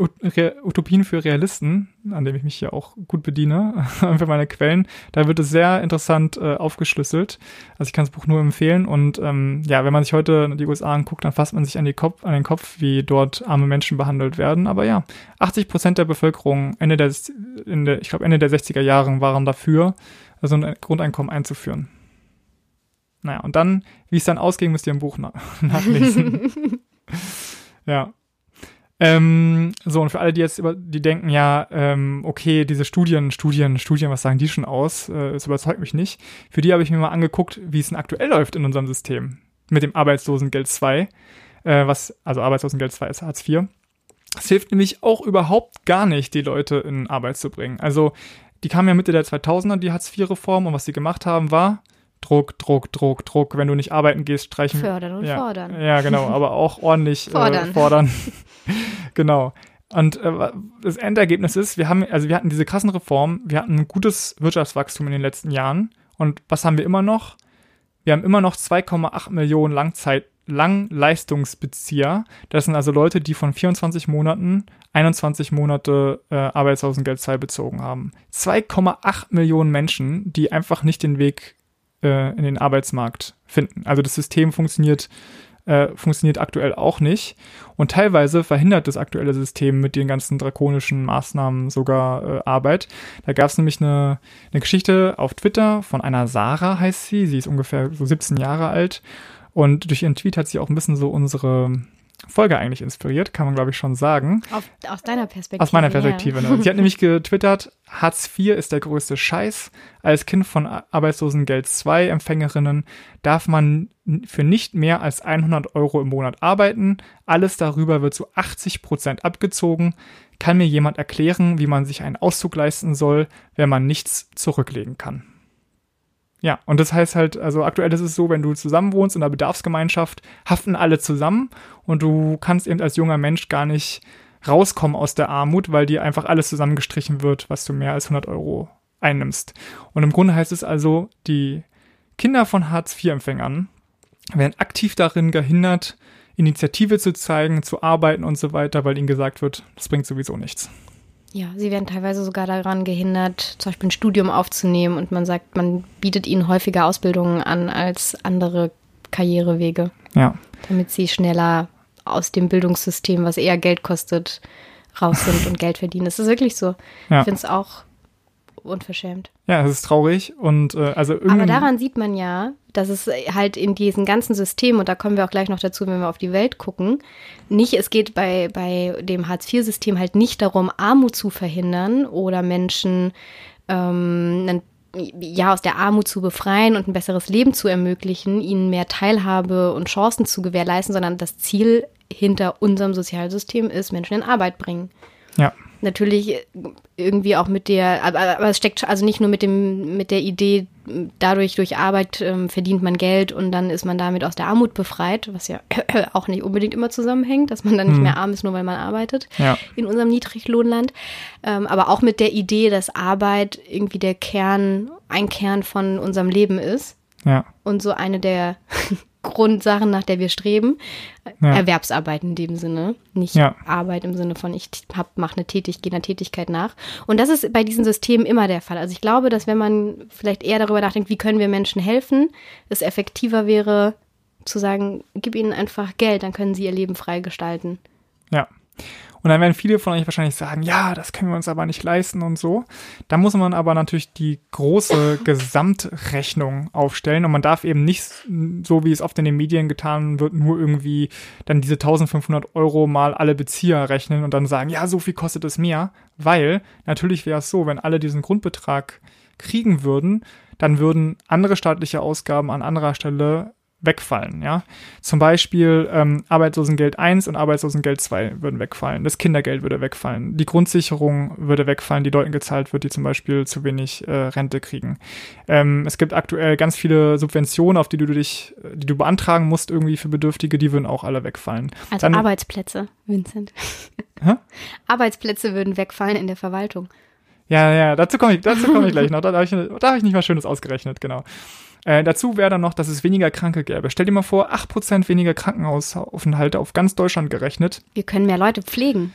Speaker 1: Utopien für Realisten, an dem ich mich hier auch gut bediene, für meine Quellen, da wird es sehr interessant äh, aufgeschlüsselt. Also ich kann das Buch nur empfehlen und ähm, ja, wenn man sich heute die USA anguckt, dann fasst man sich an, die Kopf, an den Kopf, wie dort arme Menschen behandelt werden. Aber ja, 80 Prozent der Bevölkerung Ende der, in der ich glaube Ende der 60er Jahren waren dafür, also ein Grundeinkommen einzuführen. Naja, und dann, wie es dann ausging, müsst ihr im Buch na nachlesen. ja. Ähm, so, und für alle, die jetzt über, die denken, ja, ähm, okay, diese Studien, Studien, Studien, was sagen die schon aus? Äh, es überzeugt mich nicht. Für die habe ich mir mal angeguckt, wie es denn aktuell läuft in unserem System. Mit dem Arbeitslosengeld 2, äh, was, also Arbeitslosengeld 2 ist Hartz IV. Es hilft nämlich auch überhaupt gar nicht, die Leute in Arbeit zu bringen. Also, die kamen ja Mitte der 2000er, die Hartz IV-Reform, und was sie gemacht haben, war Druck, Druck, Druck, Druck. Wenn du nicht arbeiten gehst, streichen.
Speaker 2: Fördern und
Speaker 1: ja,
Speaker 2: fordern.
Speaker 1: Ja, genau, aber auch ordentlich
Speaker 2: Fordern.
Speaker 1: Äh, fordern. genau. Und äh, das Endergebnis ist, wir haben, also wir hatten diese krassen Reformen, wir hatten ein gutes Wirtschaftswachstum in den letzten Jahren. Und was haben wir immer noch? Wir haben immer noch 2,8 Millionen Langzeit, Langleistungsbezieher. Das sind also Leute, die von 24 Monaten 21 Monate äh, Arbeitslosengeld 2 bezogen haben. 2,8 Millionen Menschen, die einfach nicht den Weg äh, in den Arbeitsmarkt finden. Also das System funktioniert äh, funktioniert aktuell auch nicht. Und teilweise verhindert das aktuelle System mit den ganzen drakonischen Maßnahmen sogar äh, Arbeit. Da gab es nämlich eine, eine Geschichte auf Twitter von einer Sarah, heißt sie. Sie ist ungefähr so 17 Jahre alt. Und durch ihren Tweet hat sie auch ein bisschen so unsere Folge eigentlich inspiriert, kann man glaube ich schon sagen.
Speaker 2: Auf, aus deiner Perspektive.
Speaker 1: Aus meiner Perspektive. Ne? Sie hat nämlich getwittert, Hartz IV ist der größte Scheiß. Als Kind von Arbeitslosengeld II Empfängerinnen darf man für nicht mehr als 100 Euro im Monat arbeiten. Alles darüber wird zu 80 Prozent abgezogen. Kann mir jemand erklären, wie man sich einen Auszug leisten soll, wenn man nichts zurücklegen kann? Ja, und das heißt halt, also aktuell ist es so, wenn du zusammen wohnst in einer Bedarfsgemeinschaft, haften alle zusammen und du kannst eben als junger Mensch gar nicht rauskommen aus der Armut, weil dir einfach alles zusammengestrichen wird, was du mehr als 100 Euro einnimmst. Und im Grunde heißt es also, die Kinder von Hartz-IV-Empfängern werden aktiv darin gehindert, Initiative zu zeigen, zu arbeiten und so weiter, weil ihnen gesagt wird, das bringt sowieso nichts.
Speaker 2: Ja, sie werden teilweise sogar daran gehindert, zum Beispiel ein Studium aufzunehmen und man sagt, man bietet ihnen häufiger Ausbildungen an als andere Karrierewege,
Speaker 1: Ja.
Speaker 2: damit sie schneller aus dem Bildungssystem, was eher Geld kostet, raus sind und Geld verdienen. Das ist wirklich so.
Speaker 1: Ja.
Speaker 2: Ich finde es auch unverschämt.
Speaker 1: Ja, es ist traurig und äh, also irgendwie.
Speaker 2: Aber daran sieht man ja, dass es halt in diesem ganzen System, und da kommen wir auch gleich noch dazu, wenn wir auf die Welt gucken, nicht, es geht bei, bei dem Hartz-IV-System halt nicht darum, Armut zu verhindern oder Menschen ähm, einen ja, aus der Armut zu befreien und ein besseres Leben zu ermöglichen, ihnen mehr Teilhabe und Chancen zu gewährleisten, sondern das Ziel hinter unserem Sozialsystem ist, Menschen in Arbeit bringen.
Speaker 1: Ja.
Speaker 2: Natürlich irgendwie auch mit der, aber, aber es steckt also nicht nur mit dem, mit der Idee, dadurch durch Arbeit ähm, verdient man Geld und dann ist man damit aus der Armut befreit, was ja auch nicht unbedingt immer zusammenhängt, dass man dann nicht
Speaker 1: Hm.
Speaker 2: mehr arm ist, nur weil man arbeitet
Speaker 1: Ja.
Speaker 2: in unserem Niedriglohnland. Ähm, aber auch mit der Idee, dass Arbeit irgendwie der Kern, ein Kern von unserem Leben ist
Speaker 1: Ja.
Speaker 2: und so eine der Grundsachen, nach der wir streben.
Speaker 1: Ja.
Speaker 2: Erwerbsarbeit in dem Sinne, nicht
Speaker 1: Ja.
Speaker 2: Arbeit im Sinne von ich hab, mach eine Tätigkeit, gehe einer Tätigkeit nach. Und das ist bei diesen Systemen immer der Fall. Also ich glaube, dass wenn man vielleicht eher darüber nachdenkt, wie können wir Menschen helfen, es effektiver wäre zu sagen, gib ihnen einfach Geld, dann können sie ihr Leben frei gestalten.
Speaker 1: Ja. Und dann werden viele von euch wahrscheinlich sagen, ja, das können wir uns aber nicht leisten und so. Da muss man aber natürlich die große Gesamtrechnung aufstellen und man darf eben nicht, so wie es oft in den Medien getan wird, nur irgendwie dann diese 1500 Euro mal alle Bezieher rechnen und dann sagen, ja, so viel kostet es mehr, weil natürlich wäre es so, wenn alle diesen Grundbetrag kriegen würden, dann würden andere staatliche Ausgaben an anderer Stelle wegfallen, ja. Zum Beispiel ähm, Arbeitslosengeld 1 und Arbeitslosengeld 2 würden wegfallen. Das Kindergeld würde wegfallen. Die Grundsicherung würde wegfallen, die Leuten gezahlt wird, die zum Beispiel zu wenig äh, Rente kriegen. Ähm, es gibt aktuell ganz viele Subventionen, auf die du dich, die du beantragen musst irgendwie für Bedürftige, die würden auch alle wegfallen.
Speaker 2: Also Dann, Arbeitsplätze, Vincent. Hä? Arbeitsplätze würden wegfallen in der Verwaltung.
Speaker 1: Ja, ja, dazu komme ich, dazu komme ich gleich noch. Da habe ich, da hab ich nicht mal Schönes ausgerechnet, genau. Äh, dazu wäre dann noch, dass es weniger Kranke gäbe. Stell dir mal vor, 8% weniger Krankenhausaufenthalte auf ganz Deutschland gerechnet.
Speaker 2: Wir können mehr Leute pflegen.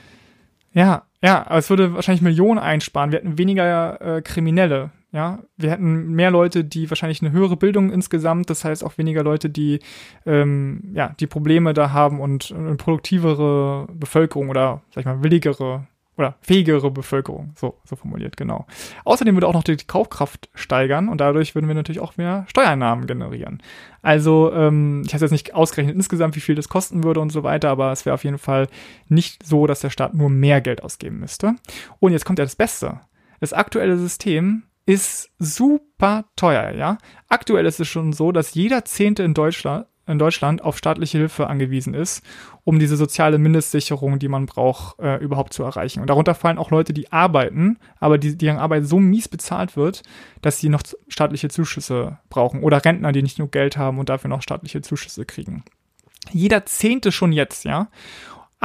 Speaker 1: Ja, ja, aber es würde wahrscheinlich Millionen einsparen. Wir hätten weniger äh, Kriminelle. Ja, wir hätten mehr Leute, die wahrscheinlich eine höhere Bildung insgesamt, das heißt auch weniger Leute, die ähm, ja die Probleme da haben und eine produktivere Bevölkerung oder sag ich mal willigere oder fähigere Bevölkerung, so, so formuliert, genau. Außerdem würde auch noch die Kaufkraft steigern und dadurch würden wir natürlich auch mehr Steuereinnahmen generieren. Also, ähm, ich habe jetzt nicht ausgerechnet insgesamt, wie viel das kosten würde und so weiter, aber es wäre auf jeden Fall nicht so, dass der Staat nur mehr Geld ausgeben müsste. Und jetzt kommt ja das Beste. Das aktuelle System ist super teuer, ja. Aktuell ist es schon so, dass jeder Zehnte in Deutschland in Deutschland auf staatliche Hilfe angewiesen ist, um diese soziale Mindestsicherung, die man braucht, äh, überhaupt zu erreichen. Und darunter fallen auch Leute, die arbeiten, aber die, deren Arbeit so mies bezahlt wird, dass sie noch staatliche Zuschüsse brauchen. Oder Rentner, die nicht nur Geld haben und dafür noch staatliche Zuschüsse kriegen. Jeder Zehnte schon jetzt, ja.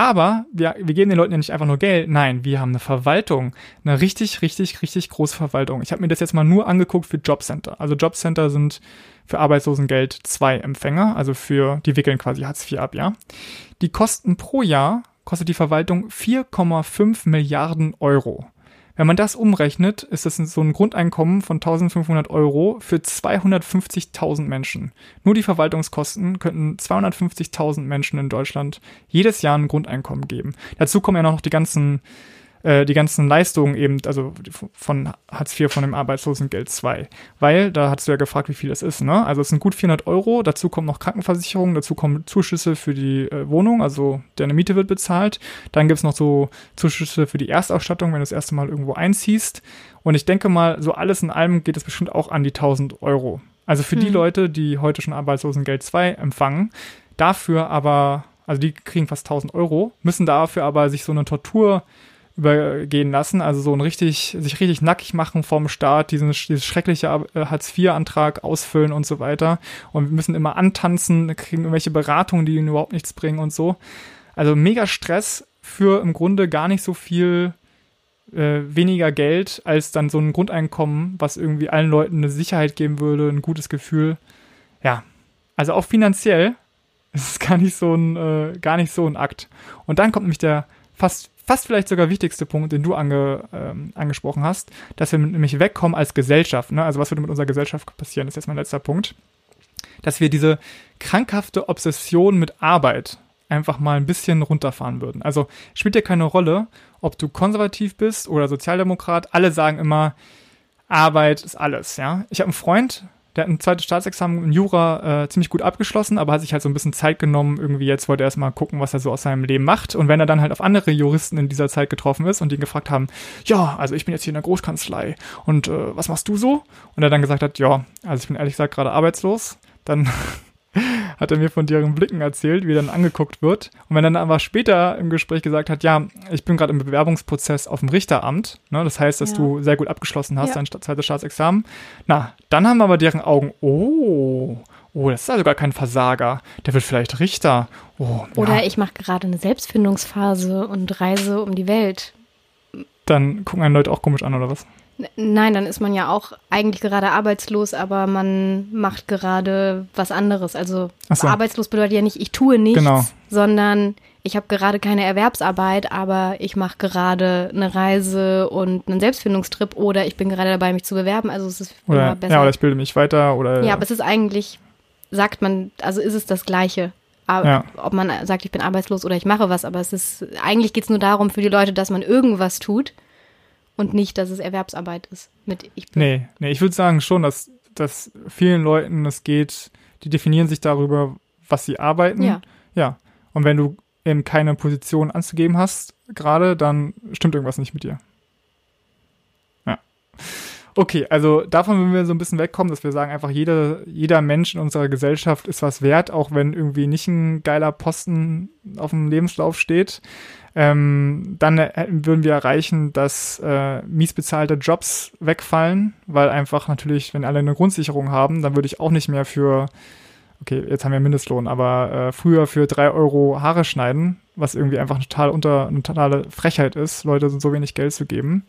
Speaker 1: Aber wir, wir geben den Leuten ja nicht einfach nur Geld. Nein, wir haben eine Verwaltung. Eine richtig, richtig, richtig große Verwaltung. Ich habe mir das jetzt mal nur angeguckt für Jobcenter. Also Jobcenter sind für Arbeitslosengeld 2 Empfänger, also für, die wickeln quasi Hartz IV ab, ja. Die Kosten pro Jahr kostet die Verwaltung 4,5 Milliarden Euro. Wenn man das umrechnet, ist das so ein Grundeinkommen von 1500 Euro für 250.000 Menschen. Nur die Verwaltungskosten könnten 250.000 Menschen in Deutschland jedes Jahr ein Grundeinkommen geben. Dazu kommen ja noch die ganzen äh, die ganzen Leistungen eben, also von Hartz IV, von dem Arbeitslosengeld 2. Weil, da hast du ja gefragt, wie viel das ist, ne? Also es sind gut 400 Euro, dazu kommt noch Krankenversicherung, dazu kommen Zuschüsse für die äh, Wohnung, also deine Miete wird bezahlt. Dann gibt's noch so Zuschüsse für die Erstausstattung, wenn du das erste Mal irgendwo einziehst. Und ich denke mal, so alles in allem geht es bestimmt auch an die 1000 Euro. Also für hm. die Leute, die heute schon Arbeitslosengeld 2 empfangen, dafür aber, also die kriegen fast 1000 Euro, müssen dafür aber sich so eine Tortur übergehen lassen, also so ein richtig, sich richtig nackig machen vom Staat, diesen, dieses schreckliche äh, Hartz-IV-Antrag ausfüllen und so weiter. Und wir müssen immer antanzen, kriegen irgendwelche Beratungen, die ihnen überhaupt nichts bringen und so. Also mega Stress für im Grunde gar nicht so viel äh, weniger Geld als dann so ein Grundeinkommen, was irgendwie allen Leuten eine Sicherheit geben würde, ein gutes Gefühl. Ja, also auch finanziell ist es gar nicht so ein, äh, gar nicht so ein Akt. Und dann kommt nämlich der fast fast vielleicht sogar wichtigste Punkt, den du ange, ähm, angesprochen hast, dass wir nämlich wegkommen als Gesellschaft. Ne? Also was würde mit unserer Gesellschaft passieren, das ist jetzt mein letzter Punkt. Dass wir diese krankhafte Obsession mit Arbeit einfach mal ein bisschen runterfahren würden. Also spielt ja keine Rolle, ob du konservativ bist oder Sozialdemokrat. Alle sagen immer, Arbeit ist alles. Ja, ich habe einen Freund, der hat ein zweites Staatsexamen in Jura äh, ziemlich gut abgeschlossen, aber hat sich halt so ein bisschen Zeit genommen. Irgendwie jetzt wollte er erstmal gucken, was er so aus seinem Leben macht. Und wenn er dann halt auf andere Juristen in dieser Zeit getroffen ist und die gefragt haben, ja, also ich bin jetzt hier in der Großkanzlei und äh, was machst du so? Und er dann gesagt hat, ja, also ich bin ehrlich gesagt gerade arbeitslos, dann hat er mir von deren Blicken erzählt, wie er dann angeguckt wird. Und wenn er dann aber später im Gespräch gesagt hat, ja, ich bin gerade im Bewerbungsprozess auf dem Richteramt, ne, das heißt, dass ja. du sehr gut abgeschlossen hast, ja. dein zweites Staatsexamen, na, dann haben aber deren Augen, oh, oh, das ist also gar kein Versager, der wird vielleicht Richter. Oh,
Speaker 2: Oder ja. ich mache gerade eine Selbstfindungsphase und reise um die Welt.
Speaker 1: Dann gucken einen Leute auch komisch an, oder was?
Speaker 2: Nein, dann ist man ja auch eigentlich gerade arbeitslos, aber man macht gerade was anderes. Also so. arbeitslos bedeutet ja nicht, ich tue nichts, genau. sondern ich habe gerade keine Erwerbsarbeit, aber ich mache gerade eine Reise und einen Selbstfindungstrip oder ich bin gerade dabei, mich zu bewerben. Also es ist
Speaker 1: oder, immer besser. Ja, oder ich bilde mich weiter oder.
Speaker 2: Ja, aber es ist eigentlich, sagt man, also ist es das Gleiche. Aber ja. Ob man sagt, ich bin arbeitslos oder ich mache was, aber es ist, eigentlich geht es nur darum für die Leute, dass man irgendwas tut und nicht, dass es Erwerbsarbeit ist. Mit ich
Speaker 1: bin. Nee, nee, ich würde sagen schon, dass, dass vielen Leuten es geht, die definieren sich darüber, was sie arbeiten. Ja. Ja. Und wenn du eben keine Position anzugeben hast, gerade, dann stimmt irgendwas nicht mit dir. Ja. Okay, also davon würden wir so ein bisschen wegkommen, dass wir sagen, einfach jeder, jeder Mensch in unserer Gesellschaft ist was wert, auch wenn irgendwie nicht ein geiler Posten auf dem Lebenslauf steht. Ähm, dann würden wir erreichen, dass äh, mies bezahlte Jobs wegfallen, weil einfach natürlich, wenn alle eine Grundsicherung haben, dann würde ich auch nicht mehr für, okay, jetzt haben wir Mindestlohn, aber äh, früher für drei Euro Haare schneiden, was irgendwie einfach total unter eine totale Frechheit ist, Leute so wenig Geld zu geben.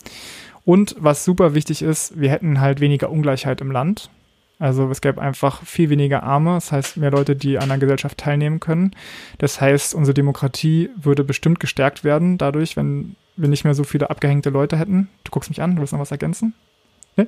Speaker 1: Und was super wichtig ist, wir hätten halt weniger Ungleichheit im Land. Also es gäbe einfach viel weniger Arme, das heißt mehr Leute, die an der Gesellschaft teilnehmen können. Das heißt, unsere Demokratie würde bestimmt gestärkt werden dadurch, wenn wir nicht mehr so viele abgehängte Leute hätten. Du guckst mich an, du willst noch was ergänzen?
Speaker 2: Nee?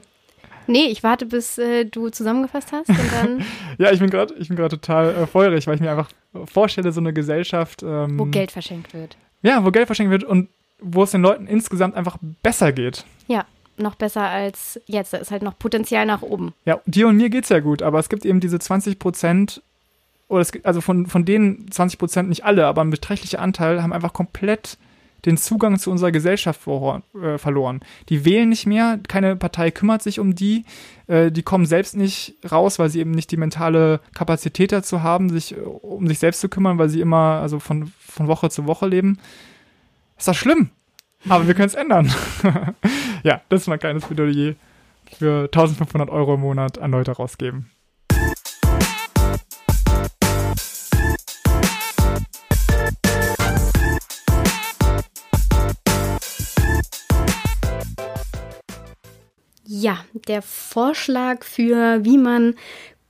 Speaker 2: Nee, ich warte, bis äh, du zusammengefasst hast und dann.
Speaker 1: ja, ich bin gerade, ich bin gerade total äh, feurig, weil ich mir einfach vorstelle, so eine Gesellschaft.
Speaker 2: Ähm, wo Geld verschenkt wird.
Speaker 1: Ja, wo Geld verschenkt wird und wo es den Leuten insgesamt einfach besser geht.
Speaker 2: Ja, noch besser als jetzt. Da ist halt noch Potenzial nach oben.
Speaker 1: Ja, dir und mir geht es ja gut, aber es gibt eben diese 20 Prozent, oder es gibt, also von, von denen 20 Prozent nicht alle, aber ein beträchtlicher Anteil haben einfach komplett den Zugang zu unserer Gesellschaft vor, äh, verloren. Die wählen nicht mehr, keine Partei kümmert sich um die, äh, die kommen selbst nicht raus, weil sie eben nicht die mentale Kapazität dazu haben, sich äh, um sich selbst zu kümmern, weil sie immer also von, von Woche zu Woche leben. Ist das schlimm? Aber wir können es ändern. ja, das ist mein kleines Plädoyer für 1500 Euro im Monat an Leute rausgeben.
Speaker 2: Ja, der Vorschlag für, wie man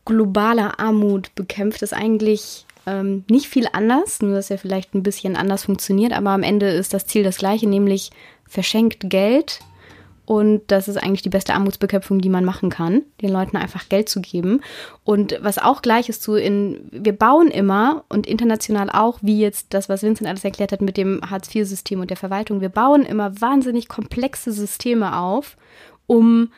Speaker 2: globale Armut bekämpft, ist eigentlich ähm, nicht viel anders, nur dass er vielleicht ein bisschen anders funktioniert, aber am Ende ist das Ziel das gleiche, nämlich verschenkt Geld. Und das ist eigentlich die beste Armutsbekämpfung, die man machen kann, den Leuten einfach Geld zu geben. Und was auch gleich ist zu in, wir bauen immer und international auch, wie jetzt das, was Vincent alles erklärt hat mit dem Hartz-IV-System und der Verwaltung, wir bauen immer wahnsinnig komplexe Systeme auf, um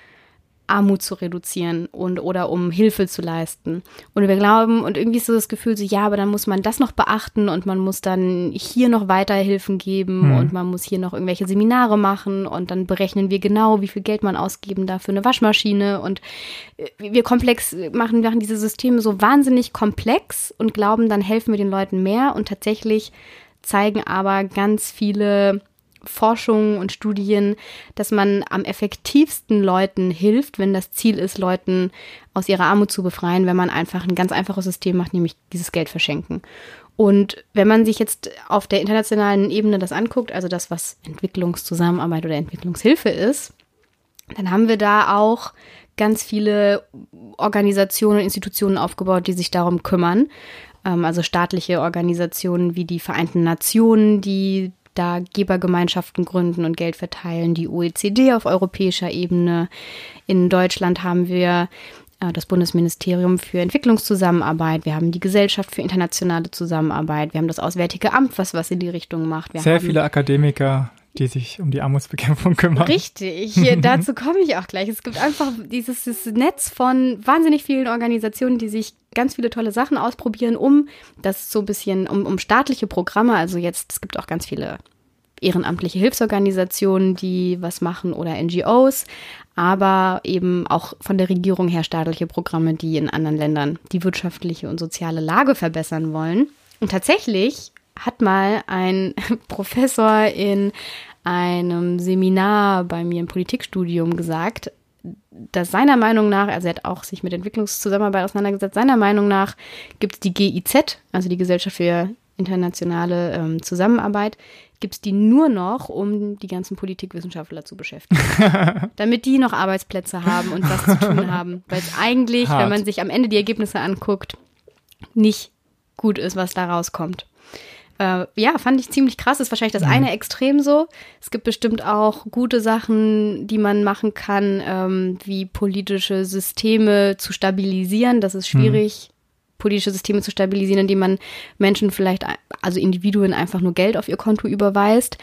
Speaker 2: Armut zu reduzieren und oder um Hilfe zu leisten. Und wir glauben, und irgendwie ist so das Gefühl, so ja, aber dann muss man das noch beachten und man muss dann hier noch weiter Hilfen geben mhm. und man muss hier noch irgendwelche Seminare machen und dann berechnen wir genau, wie viel Geld man ausgeben darf für eine Waschmaschine. Und äh, wir komplex machen, machen diese Systeme so wahnsinnig komplex und glauben, dann helfen wir den Leuten mehr und tatsächlich zeigen aber ganz viele Forschungen und Studien, dass man am effektivsten Leuten hilft, wenn das Ziel ist, Leuten aus ihrer Armut zu befreien, wenn man einfach ein ganz einfaches System macht, nämlich dieses Geld verschenken. Und wenn man sich jetzt auf der internationalen Ebene das anguckt, also das, was Entwicklungszusammenarbeit oder Entwicklungshilfe ist, dann haben wir da auch ganz viele Organisationen und Institutionen aufgebaut, die sich darum kümmern. Ähm, also staatliche Organisationen wie die Vereinten Nationen, die da Gebergemeinschaften gründen und Geld verteilen, die OECD auf europäischer Ebene. In Deutschland haben wir äh, das Bundesministerium für Entwicklungszusammenarbeit, wir haben die Gesellschaft für internationale Zusammenarbeit, wir haben das Auswärtige Amt, was was in die Richtung macht. Wir
Speaker 1: Sehr viele Akademiker, die sich um die Armutsbekämpfung kümmern.
Speaker 2: Richtig, dazu komme ich auch gleich. Es gibt einfach dieses, dieses, Netz von wahnsinnig vielen Organisationen, die sich ganz viele tolle Sachen ausprobieren, um das so ein bisschen, um, um staatliche Programme, also jetzt, es gibt auch ganz viele ehrenamtliche Hilfsorganisationen, die was machen oder NGOs, aber eben auch von der Regierung her staatliche Programme, die in anderen Ländern die wirtschaftliche und soziale Lage verbessern wollen. Und tatsächlich hat mal ein Professor in einem Seminar bei mir im Politikstudium gesagt, dass seiner Meinung nach, also er hat auch sich mit Entwicklungszusammenarbeit auseinandergesetzt, seiner Meinung nach gibt es die GIZ, also die Gesellschaft für internationale ähm, Zusammenarbeit, gibt es die nur noch, um die ganzen Politikwissenschaftler zu beschäftigen. damit die noch Arbeitsplätze haben und was zu tun haben. Weil es eigentlich, Hart. wenn man sich am Ende die Ergebnisse anguckt, nicht gut ist, was da rauskommt. Äh, ja, fand ich ziemlich krass. Ist wahrscheinlich das mhm. eine Extrem so. Es gibt bestimmt auch gute Sachen, die man machen kann, ähm, wie politische Systeme zu stabilisieren. Das ist schwierig. Mhm politische Systeme zu stabilisieren, indem man Menschen vielleicht, also Individuen einfach nur Geld auf ihr Konto überweist.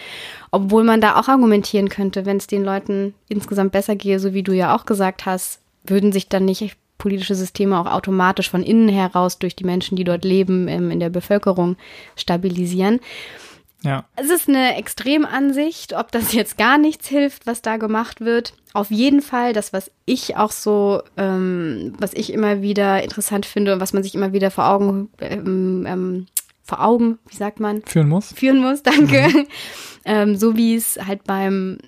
Speaker 2: Obwohl man da auch argumentieren könnte, wenn es den Leuten insgesamt besser gehe, so wie du ja auch gesagt hast, würden sich dann nicht politische Systeme auch automatisch von innen heraus durch die Menschen, die dort leben, in der Bevölkerung stabilisieren.
Speaker 1: Ja.
Speaker 2: Es ist eine Extremansicht, ob das jetzt gar nichts hilft, was da gemacht wird. Auf jeden Fall, das, was ich auch so, ähm, was ich immer wieder interessant finde und was man sich immer wieder vor Augen, ähm, ähm, vor Augen, wie sagt man?
Speaker 1: Führen muss.
Speaker 2: Führen muss, danke. Mhm. ähm, so wie es halt beim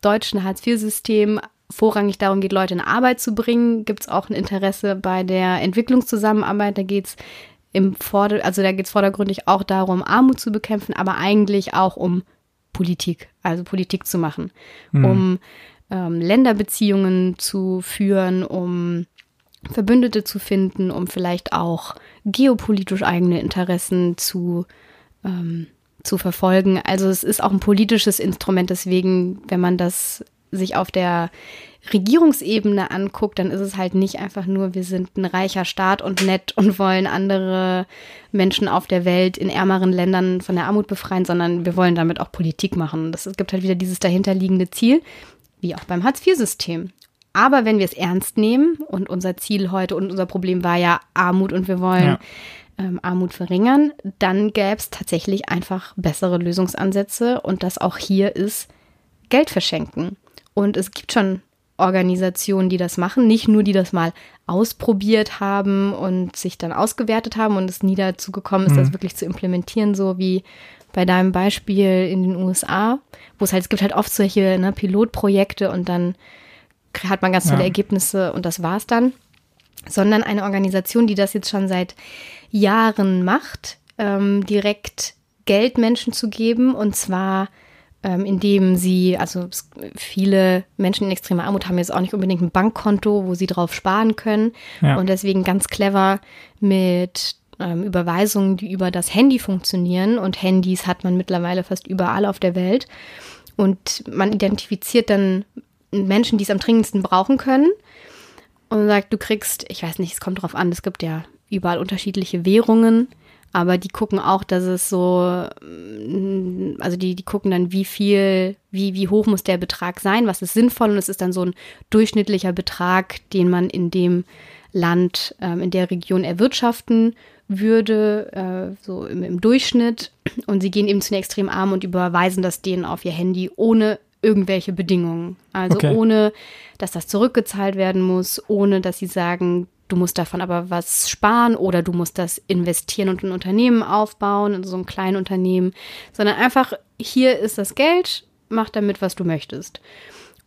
Speaker 2: deutschen Hartz-IV-System vorrangig darum geht, Leute in Arbeit zu bringen, gibt es auch ein Interesse bei der Entwicklungszusammenarbeit. Da geht es im Vorder also da geht es vordergründig auch darum, Armut zu bekämpfen, aber eigentlich auch um Politik, also Politik zu machen, mhm. um ähm, Länderbeziehungen zu führen, um Verbündete zu finden, um vielleicht auch geopolitisch eigene Interessen zu, ähm, zu verfolgen. Also es ist auch ein politisches Instrument, deswegen, wenn man das sich auf der Regierungsebene anguckt, dann ist es halt nicht einfach nur, wir sind ein reicher Staat und nett und wollen andere Menschen auf der Welt in ärmeren Ländern von der Armut befreien, sondern wir wollen damit auch Politik machen. Das, es gibt halt wieder dieses dahinterliegende Ziel, wie auch beim Hartz-IV-System. Aber wenn wir es ernst nehmen und unser Ziel heute und unser Problem war ja Armut und wir wollen ja. ähm, Armut verringern, dann gäbe es tatsächlich einfach bessere Lösungsansätze und das auch hier ist Geld verschenken. Und es gibt schon Organisationen, die das machen, nicht nur die das mal ausprobiert haben und sich dann ausgewertet haben und es nie dazu gekommen ist, mhm. das wirklich zu implementieren, so wie bei deinem Beispiel in den USA, wo es halt, es gibt halt oft solche ne, Pilotprojekte und dann hat man ganz tolle ja. Ergebnisse und das war's dann. Sondern eine Organisation, die das jetzt schon seit Jahren macht, ähm, direkt Geld Menschen zu geben und zwar ähm, indem sie, also viele Menschen in extremer Armut haben jetzt auch nicht unbedingt ein Bankkonto, wo sie drauf sparen können. Ja. und deswegen ganz clever mit ähm, Überweisungen, die über das Handy funktionieren. Und Handys hat man mittlerweile fast überall auf der Welt. Und man identifiziert dann Menschen, die es am dringendsten brauchen können. Und sagt, du kriegst, ich weiß nicht, es kommt drauf an, es gibt ja überall unterschiedliche Währungen aber die gucken auch, dass es so, mm, also die, die gucken dann, wie viel, wie, wie hoch muss der Betrag sein, was ist sinnvoll und es ist dann so ein durchschnittlicher Betrag, den man in dem Land, ähm, in der Region erwirtschaften würde, äh, so im, im Durchschnitt. Und sie gehen eben zu den extrem armen und überweisen das denen auf ihr Handy ohne irgendwelche Bedingungen. Also okay. ohne, dass das zurückgezahlt werden muss, ohne dass sie sagen, du musst davon aber was sparen oder du musst das investieren und ein Unternehmen aufbauen, so ein kleines Unternehmen, sondern einfach, hier ist das Geld, mach damit, was du möchtest.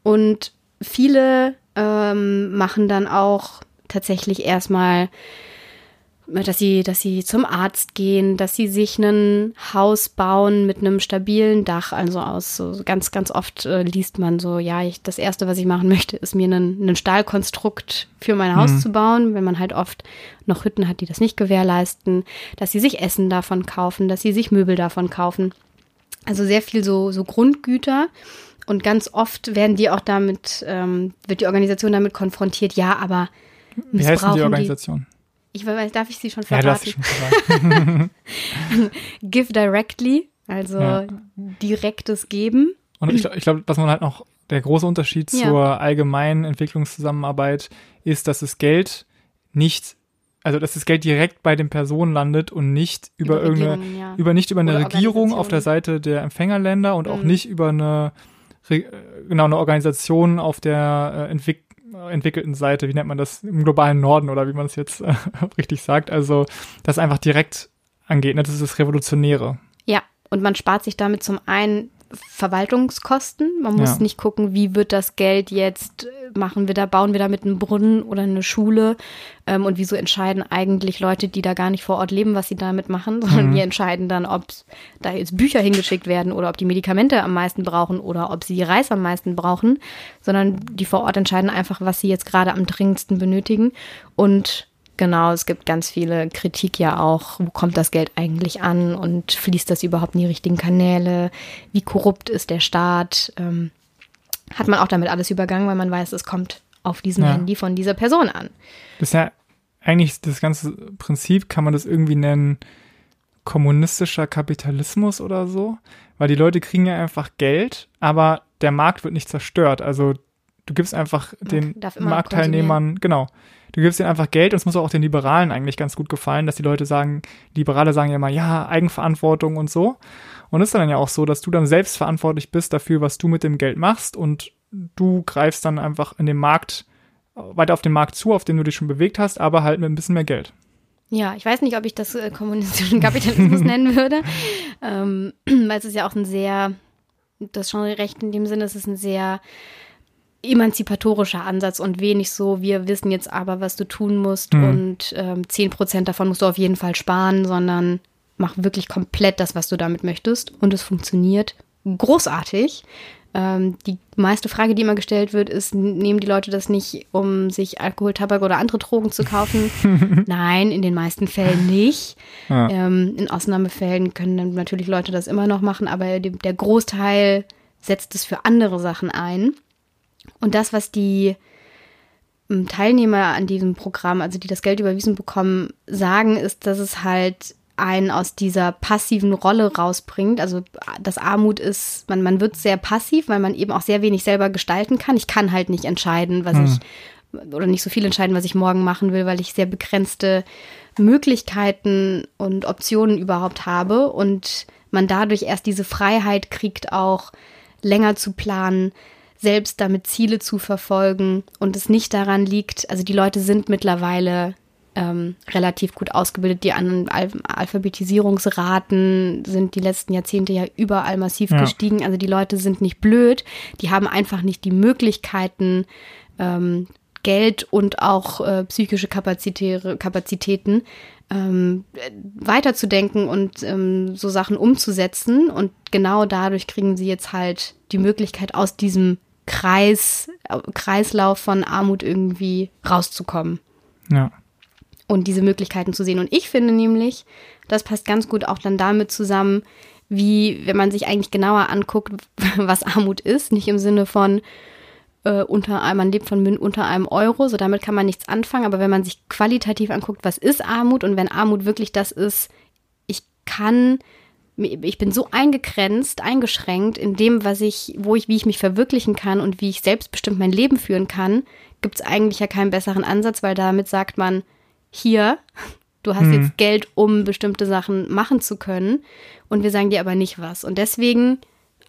Speaker 2: Und viele ähm, machen dann auch tatsächlich erstmal dass sie, dass sie zum Arzt gehen, dass sie sich ein Haus bauen mit einem stabilen Dach. Also aus so ganz, ganz oft äh, liest man so, ja, ich, das erste, was ich machen möchte, ist mir ein Stahlkonstrukt für mein Haus mhm. zu bauen, wenn man halt oft noch Hütten hat, die das nicht gewährleisten, dass sie sich Essen davon kaufen, dass sie sich Möbel davon kaufen. Also sehr viel so, so Grundgüter. Und ganz oft werden die auch damit, ähm, wird die Organisation damit konfrontiert, ja, aber
Speaker 1: Wie heißt denn die Organisation?
Speaker 2: Die, ich weiß, darf ich sie schon verraten? Ja, du schon verraten. Give directly, also ja. direktes Geben.
Speaker 1: Und ich, ich glaube, was man halt noch, der große Unterschied ja. zur allgemeinen Entwicklungszusammenarbeit ist, dass das Geld nicht also dass das Geld direkt bei den Personen landet und nicht über, über irgendeine, ja. über nicht über eine Oder Regierung auf der Seite der Empfängerländer und mhm. auch nicht über eine genau eine Organisation auf der äh, Entwick entwickelten Seite, wie nennt man das, im globalen Norden oder wie man es jetzt äh, richtig sagt. Also das einfach direkt angeht. Ne? Das ist das Revolutionäre.
Speaker 2: Ja, und man spart sich damit zum einen Verwaltungskosten. Man muss ja. nicht gucken, wie wird das Geld jetzt, machen wir da, bauen wir da mit einem Brunnen oder eine Schule ähm, und wieso entscheiden eigentlich Leute, die da gar nicht vor Ort leben, was sie damit machen, sondern mhm. die entscheiden dann, ob da jetzt Bücher hingeschickt werden oder ob die Medikamente am meisten brauchen oder ob sie Reis am meisten brauchen, sondern die vor Ort entscheiden einfach, was sie jetzt gerade am dringendsten benötigen und Genau, es gibt ganz viele Kritik ja auch, wo kommt das Geld eigentlich an und fließt das überhaupt in die richtigen Kanäle? Wie korrupt ist der Staat? Ähm, hat man auch damit alles übergangen, weil man weiß, es kommt auf diesem ja. Handy von dieser Person an.
Speaker 1: Das ist ja eigentlich das ganze Prinzip, kann man das irgendwie nennen, kommunistischer Kapitalismus oder so, weil die Leute kriegen ja einfach Geld, aber der Markt wird nicht zerstört. Also du gibst einfach den Marktteilnehmern, genau, du gibst ihnen einfach Geld und es muss auch den Liberalen eigentlich ganz gut gefallen, dass die Leute sagen, Liberale sagen ja immer, ja, Eigenverantwortung und so. Und es ist dann ja auch so, dass du dann selbst verantwortlich bist dafür, was du mit dem Geld machst und du greifst dann einfach in den Markt, weiter auf den Markt zu, auf den du dich schon bewegt hast, aber halt mit ein bisschen mehr Geld.
Speaker 2: Ja, ich weiß nicht, ob ich das äh, kommunistischen Kapitalismus nennen würde, ähm, weil es ist ja auch ein sehr, das schon recht in dem Sinne, es ist ein sehr emanzipatorischer Ansatz und wenig so, wir wissen jetzt aber, was du tun musst mhm. und ähm, 10 Prozent davon musst du auf jeden Fall sparen, sondern mach wirklich komplett das, was du damit möchtest und es funktioniert großartig. Ähm, die meiste Frage, die immer gestellt wird, ist, nehmen die Leute das nicht, um sich Alkohol, Tabak oder andere Drogen zu kaufen? Nein, in den meisten Fällen nicht. Ja. Ähm, in Ausnahmefällen können dann natürlich Leute das immer noch machen, aber der Großteil setzt es für andere Sachen ein. Und das, was die ähm, Teilnehmer an diesem Programm, also die das Geld überwiesen bekommen, sagen, ist, dass es halt einen aus dieser passiven Rolle rausbringt. Also das Armut ist, man, man wird sehr passiv, weil man eben auch sehr wenig selber gestalten kann. Ich kann halt nicht entscheiden, was hm. ich, oder nicht so viel entscheiden, was ich morgen machen will, weil ich sehr begrenzte Möglichkeiten und Optionen überhaupt habe und man dadurch erst diese Freiheit kriegt, auch länger zu planen, selbst damit Ziele zu verfolgen und es nicht daran liegt, also die Leute sind mittlerweile ähm, relativ gut ausgebildet. Die Al Alphabetisierungsraten sind die letzten Jahrzehnte ja überall massiv ja. gestiegen. Also die Leute sind nicht blöd, die haben einfach nicht die Möglichkeiten, ähm, Geld und auch äh, psychische Kapazitäten ähm, weiterzudenken und ähm, so Sachen umzusetzen. Und genau dadurch kriegen sie jetzt halt die Möglichkeit, aus diesem Kreis, Kreislauf von Armut irgendwie rauszukommen.
Speaker 1: Ja.
Speaker 2: Und diese Möglichkeiten zu sehen. Und ich finde nämlich, das passt ganz gut auch dann damit zusammen, wie, wenn man sich eigentlich genauer anguckt, was Armut ist, nicht im Sinne von, äh, unter einem, man lebt von unter einem Euro, so damit kann man nichts anfangen, aber wenn man sich qualitativ anguckt, was ist Armut und wenn Armut wirklich das ist, ich kann ich bin so eingegrenzt, eingeschränkt in dem, was ich, wo ich, wie ich mich verwirklichen kann und wie ich selbstbestimmt mein Leben führen kann, gibt es eigentlich ja keinen besseren Ansatz, weil damit sagt man, hier, du hast hm. jetzt Geld, um bestimmte Sachen machen zu können und wir sagen dir aber nicht was. Und deswegen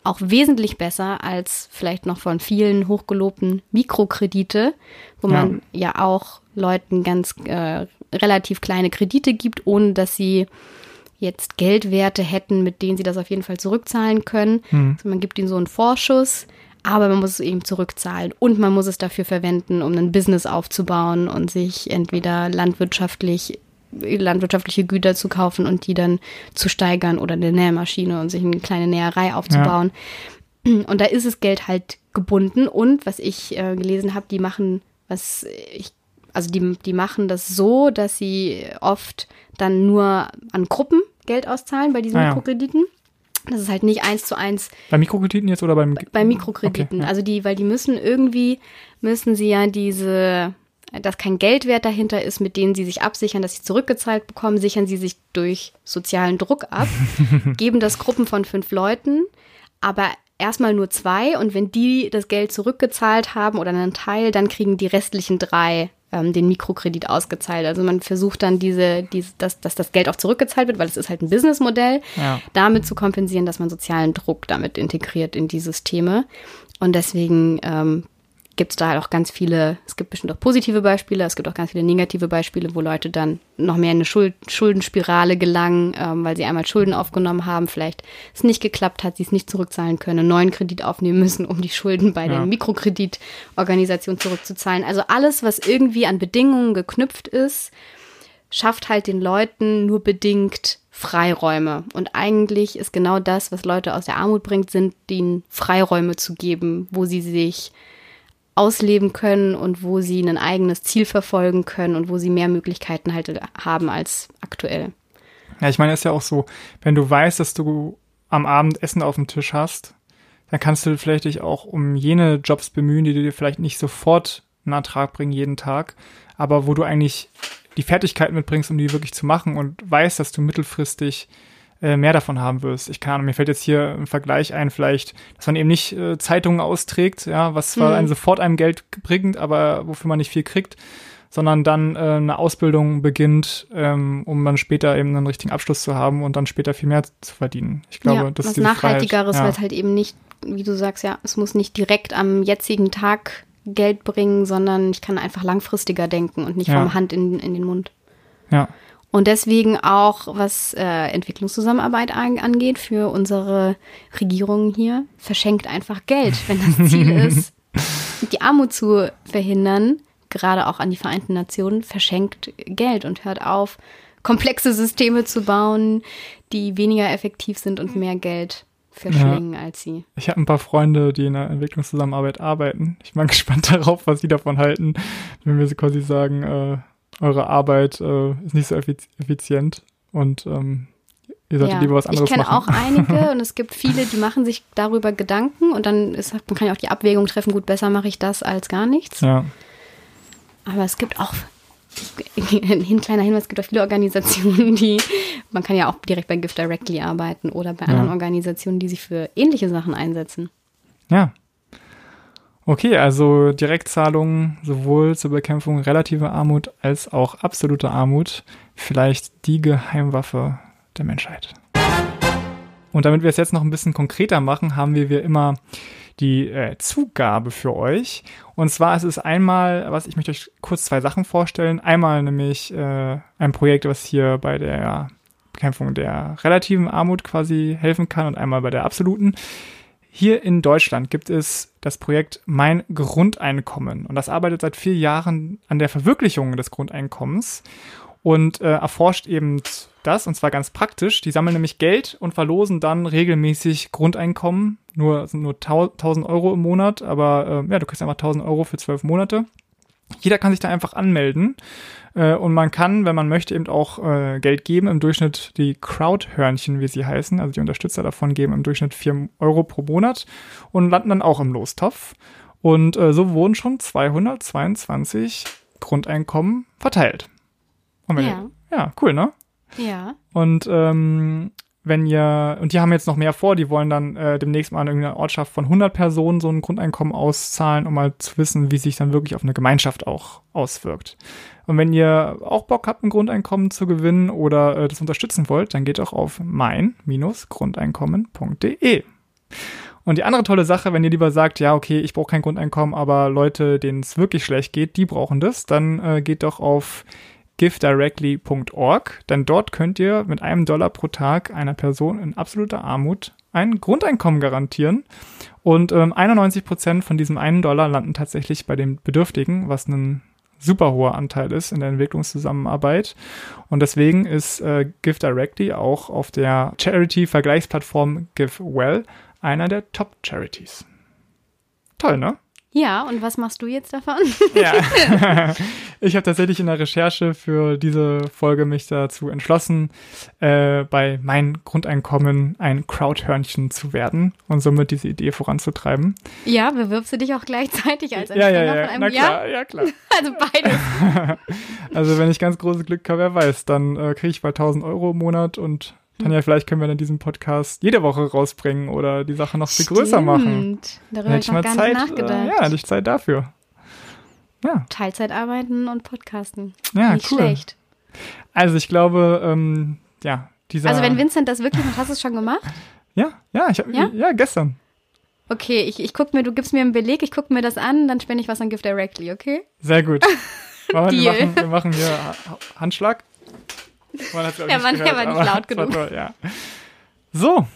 Speaker 2: auch wesentlich besser als vielleicht noch von vielen hochgelobten Mikrokredite, wo ja. man ja auch Leuten ganz äh, relativ kleine Kredite gibt, ohne dass sie jetzt Geldwerte hätten, mit denen sie das auf jeden Fall zurückzahlen können. Mhm. Also man gibt ihnen so einen Vorschuss, aber man muss es eben zurückzahlen und man muss es dafür verwenden, um ein Business aufzubauen und sich entweder landwirtschaftlich landwirtschaftliche Güter zu kaufen und die dann zu steigern oder eine Nähmaschine und sich eine kleine Näherei aufzubauen. Ja. Und da ist das Geld halt gebunden und was ich äh, gelesen habe, die machen, was ich also die, die machen das so, dass sie oft dann nur an Gruppen Geld auszahlen bei diesen ah, ja. Mikrokrediten. Das ist halt nicht eins zu eins.
Speaker 1: Bei Mikrokrediten jetzt oder beim?
Speaker 2: Bei Mikrokrediten. Okay, ja. Also die, weil die müssen irgendwie, müssen sie ja diese, dass kein Geldwert dahinter ist, mit denen sie sich absichern, dass sie zurückgezahlt bekommen, sichern sie sich durch sozialen Druck ab, geben das Gruppen von fünf Leuten, aber erstmal nur zwei und wenn die das Geld zurückgezahlt haben oder einen Teil, dann kriegen die restlichen drei ähm, den Mikrokredit ausgezahlt. Also man versucht dann diese, diese dass, dass das Geld auch zurückgezahlt wird, weil es ist halt ein Businessmodell, ja. damit zu kompensieren, dass man sozialen Druck damit integriert in die Systeme. Und deswegen ähm, gibt es da halt auch ganz viele, es gibt bestimmt auch positive Beispiele, es gibt auch ganz viele negative Beispiele, wo Leute dann noch mehr in eine Schuld, Schuldenspirale gelangen, ähm, weil sie einmal Schulden aufgenommen haben, vielleicht es nicht geklappt hat, sie es nicht zurückzahlen können, einen neuen Kredit aufnehmen müssen, um die Schulden bei ja. der Mikrokreditorganisation zurückzuzahlen. Also alles, was irgendwie an Bedingungen geknüpft ist, schafft halt den Leuten nur bedingt Freiräume. Und eigentlich ist genau das, was Leute aus der Armut bringt, sind ihnen Freiräume zu geben, wo sie sich ausleben können und wo sie ein eigenes Ziel verfolgen können und wo sie mehr Möglichkeiten halt haben als aktuell.
Speaker 1: Ja, ich meine, es ist ja auch so, wenn du weißt, dass du am Abend Essen auf dem Tisch hast, dann kannst du vielleicht dich auch um jene Jobs bemühen, die dir vielleicht nicht sofort einen Ertrag bringen jeden Tag, aber wo du eigentlich die Fertigkeit mitbringst, um die wirklich zu machen und weißt, dass du mittelfristig äh, mehr davon haben wirst. Ich kann, mir fällt jetzt hier ein Vergleich ein, vielleicht, dass man eben nicht äh, Zeitungen austrägt, ja, was zwar mhm. einen sofort einem Geld bringt, aber wofür man nicht viel kriegt, sondern dann äh, eine Ausbildung beginnt, ähm, um dann später eben einen richtigen Abschluss zu haben und dann später viel mehr zu verdienen. Ich glaube,
Speaker 2: ja,
Speaker 1: das ist
Speaker 2: Nachhaltigeres,
Speaker 1: Freiheit.
Speaker 2: weil es halt eben nicht, wie du sagst, ja, es muss nicht direkt am jetzigen Tag Geld bringen, sondern ich kann einfach langfristiger denken und nicht
Speaker 1: Ja.
Speaker 2: vom Hand in, in den Mund.
Speaker 1: Ja, ja.
Speaker 2: Und deswegen auch, was äh, Entwicklungszusammenarbeit an, angeht, für unsere Regierung hier, verschenkt einfach Geld, wenn das Ziel ist, die Armut zu verhindern, gerade auch an die Vereinten Nationen, verschenkt Geld und hört auf, komplexe Systeme zu bauen, die weniger effektiv sind und mehr Geld verschlingen als sie.
Speaker 1: Ich habe ein paar Freunde, die in der Entwicklungszusammenarbeit arbeiten. Ich bin gespannt darauf, was sie davon halten, wenn wir so quasi sagen, äh, eure Arbeit äh, ist nicht so effiz effizient und ähm, ihr solltet lieber was anderes
Speaker 2: ich kenne
Speaker 1: machen.
Speaker 2: auch einige und es gibt viele, die machen sich darüber Gedanken und dann ist, man kann ja auch die Abwägung treffen, gut, besser mache ich das als gar nichts.
Speaker 1: ja,
Speaker 2: Aber es gibt auch, ein kleiner Hinweis, es gibt auch viele Organisationen, die, man kann ja auch direkt bei Gift Directly arbeiten oder bei
Speaker 1: Ja.
Speaker 2: anderen Organisationen, die sich für ähnliche Sachen einsetzen.
Speaker 1: ja. Okay, also Direktzahlungen sowohl zur Bekämpfung relativer Armut als auch absoluter Armut. Vielleicht die Geheimwaffe der Menschheit. Und damit wir es jetzt noch ein bisschen konkreter machen, haben wir wie immer die äh, Zugabe für euch. Und zwar ist es einmal, was ich möchte euch kurz zwei Sachen vorstellen. Einmal nämlich äh, ein Projekt, was hier bei der Bekämpfung der relativen Armut quasi helfen kann und einmal bei der absoluten. Hier in Deutschland gibt es das Projekt Mein Grundeinkommen und das arbeitet seit vier Jahren an der Verwirklichung des Grundeinkommens und äh, erforscht eben das und zwar ganz praktisch. Die sammeln nämlich Geld und verlosen dann regelmäßig Grundeinkommen. Nur nur 1000 Euro im Monat, aber äh, ja, du kriegst einfach 1000 Euro für zwölf Monate. Jeder kann sich da einfach anmelden äh, und man kann, wenn man möchte, eben auch äh, Geld geben. Im Durchschnitt die Crowdhörnchen, wie sie heißen, also die Unterstützer davon geben im Durchschnitt 4 Euro pro Monat und landen dann auch im Lostopf. Und äh, so wurden schon 222 Grundeinkommen verteilt.
Speaker 2: Ja.
Speaker 1: Ja, cool, ne?
Speaker 2: Ja.
Speaker 1: Und ähm, wenn ihr, und die haben jetzt noch mehr vor, die wollen dann äh, demnächst mal in irgendeiner Ortschaft von 100 Personen so ein Grundeinkommen auszahlen, um mal zu wissen, wie sich dann wirklich auf eine Gemeinschaft auch auswirkt. Und wenn ihr auch Bock habt, ein Grundeinkommen zu gewinnen oder äh, das unterstützen wollt, dann geht auch auf mein-grundeinkommen.de. Und die andere tolle Sache, wenn ihr lieber sagt, ja, okay, ich brauche kein Grundeinkommen, aber Leute, denen es wirklich schlecht geht, die brauchen das, dann äh, geht doch auf givedirectly.org, denn dort könnt ihr mit einem Dollar pro Tag einer Person in absoluter Armut ein Grundeinkommen garantieren. Und ähm, 91 Prozent von diesem einen Dollar landen tatsächlich bei den Bedürftigen, was ein super hoher Anteil ist in der Entwicklungszusammenarbeit. Und deswegen ist äh, Give Directly auch auf der Charity-Vergleichsplattform GiveWell einer der Top-Charities. Toll, ne?
Speaker 2: Ja, und was machst du jetzt davon?
Speaker 1: Ja. ich habe tatsächlich in der Recherche für diese Folge mich dazu entschlossen, äh, bei mein Grundeinkommen ein Crowdhörnchen zu werden und somit diese Idee voranzutreiben.
Speaker 2: ja, bewirbst du dich auch gleichzeitig als
Speaker 1: Ja, ja,
Speaker 2: Empfänger
Speaker 1: ja,
Speaker 2: von einem
Speaker 1: na
Speaker 2: Ja?
Speaker 1: klar, ja klar.
Speaker 2: Also beides.
Speaker 1: Also wenn ich ganz großes Glück habe, wer weiß, dann äh, kriege ich bei 1000 Euro im Monat und Tanja, vielleicht können wir dann diesen Podcast jede Woche rausbringen oder die Sache noch viel größer machen.
Speaker 2: Stimmt.
Speaker 1: Dann
Speaker 2: Darüber habe
Speaker 1: hätte
Speaker 2: ich
Speaker 1: ich mal
Speaker 2: noch gar
Speaker 1: Zeit,
Speaker 2: nicht nachgedacht.
Speaker 1: äh, ja, hätte ich Zeit dafür. Ja,
Speaker 2: Teilzeit arbeiten und podcasten.
Speaker 1: ja,
Speaker 2: nicht
Speaker 1: cool.
Speaker 2: schlecht.
Speaker 1: Also ich glaube, ähm, ja, dieser.
Speaker 2: Also wenn Vincent das wirklich macht, hast du es schon gemacht?
Speaker 1: Ja, ja, ich hab, ja?
Speaker 2: Ja?
Speaker 1: gestern.
Speaker 2: Okay, ich, ich guck mir, du gibst mir einen Beleg, ich gucke mir das an, dann spende ich was an Gift Directly, okay?
Speaker 1: Sehr gut. Machen wir,
Speaker 2: Deal.
Speaker 1: machen, wir machen hier Ha- Handschlag. Man
Speaker 2: Ja, man-
Speaker 1: gehört,
Speaker 2: war nicht laut
Speaker 1: war
Speaker 2: genug.
Speaker 1: Toll, ja. So,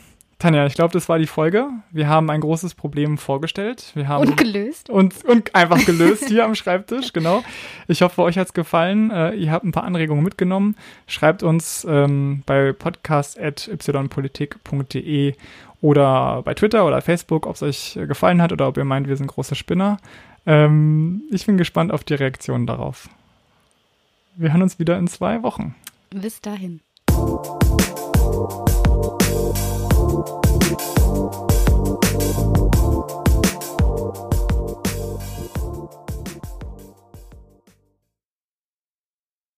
Speaker 1: Tanja, ich glaube, das war die Folge. Wir haben ein großes Problem vorgestellt. Wir haben
Speaker 2: Und gelöst.
Speaker 1: und, und einfach gelöst hier am Schreibtisch, genau. Ich hoffe, euch hat's gefallen. Äh, ihr habt ein paar Anregungen mitgenommen. Schreibt uns ähm, bei podcast.ypolitik.de oder bei Twitter oder Facebook, ob es euch äh, gefallen hat oder ob ihr meint, wir sind große Spinner. Ähm, ich bin gespannt auf die Reaktionen darauf. Wir hören uns wieder in zwei Wochen.
Speaker 2: Bis dahin.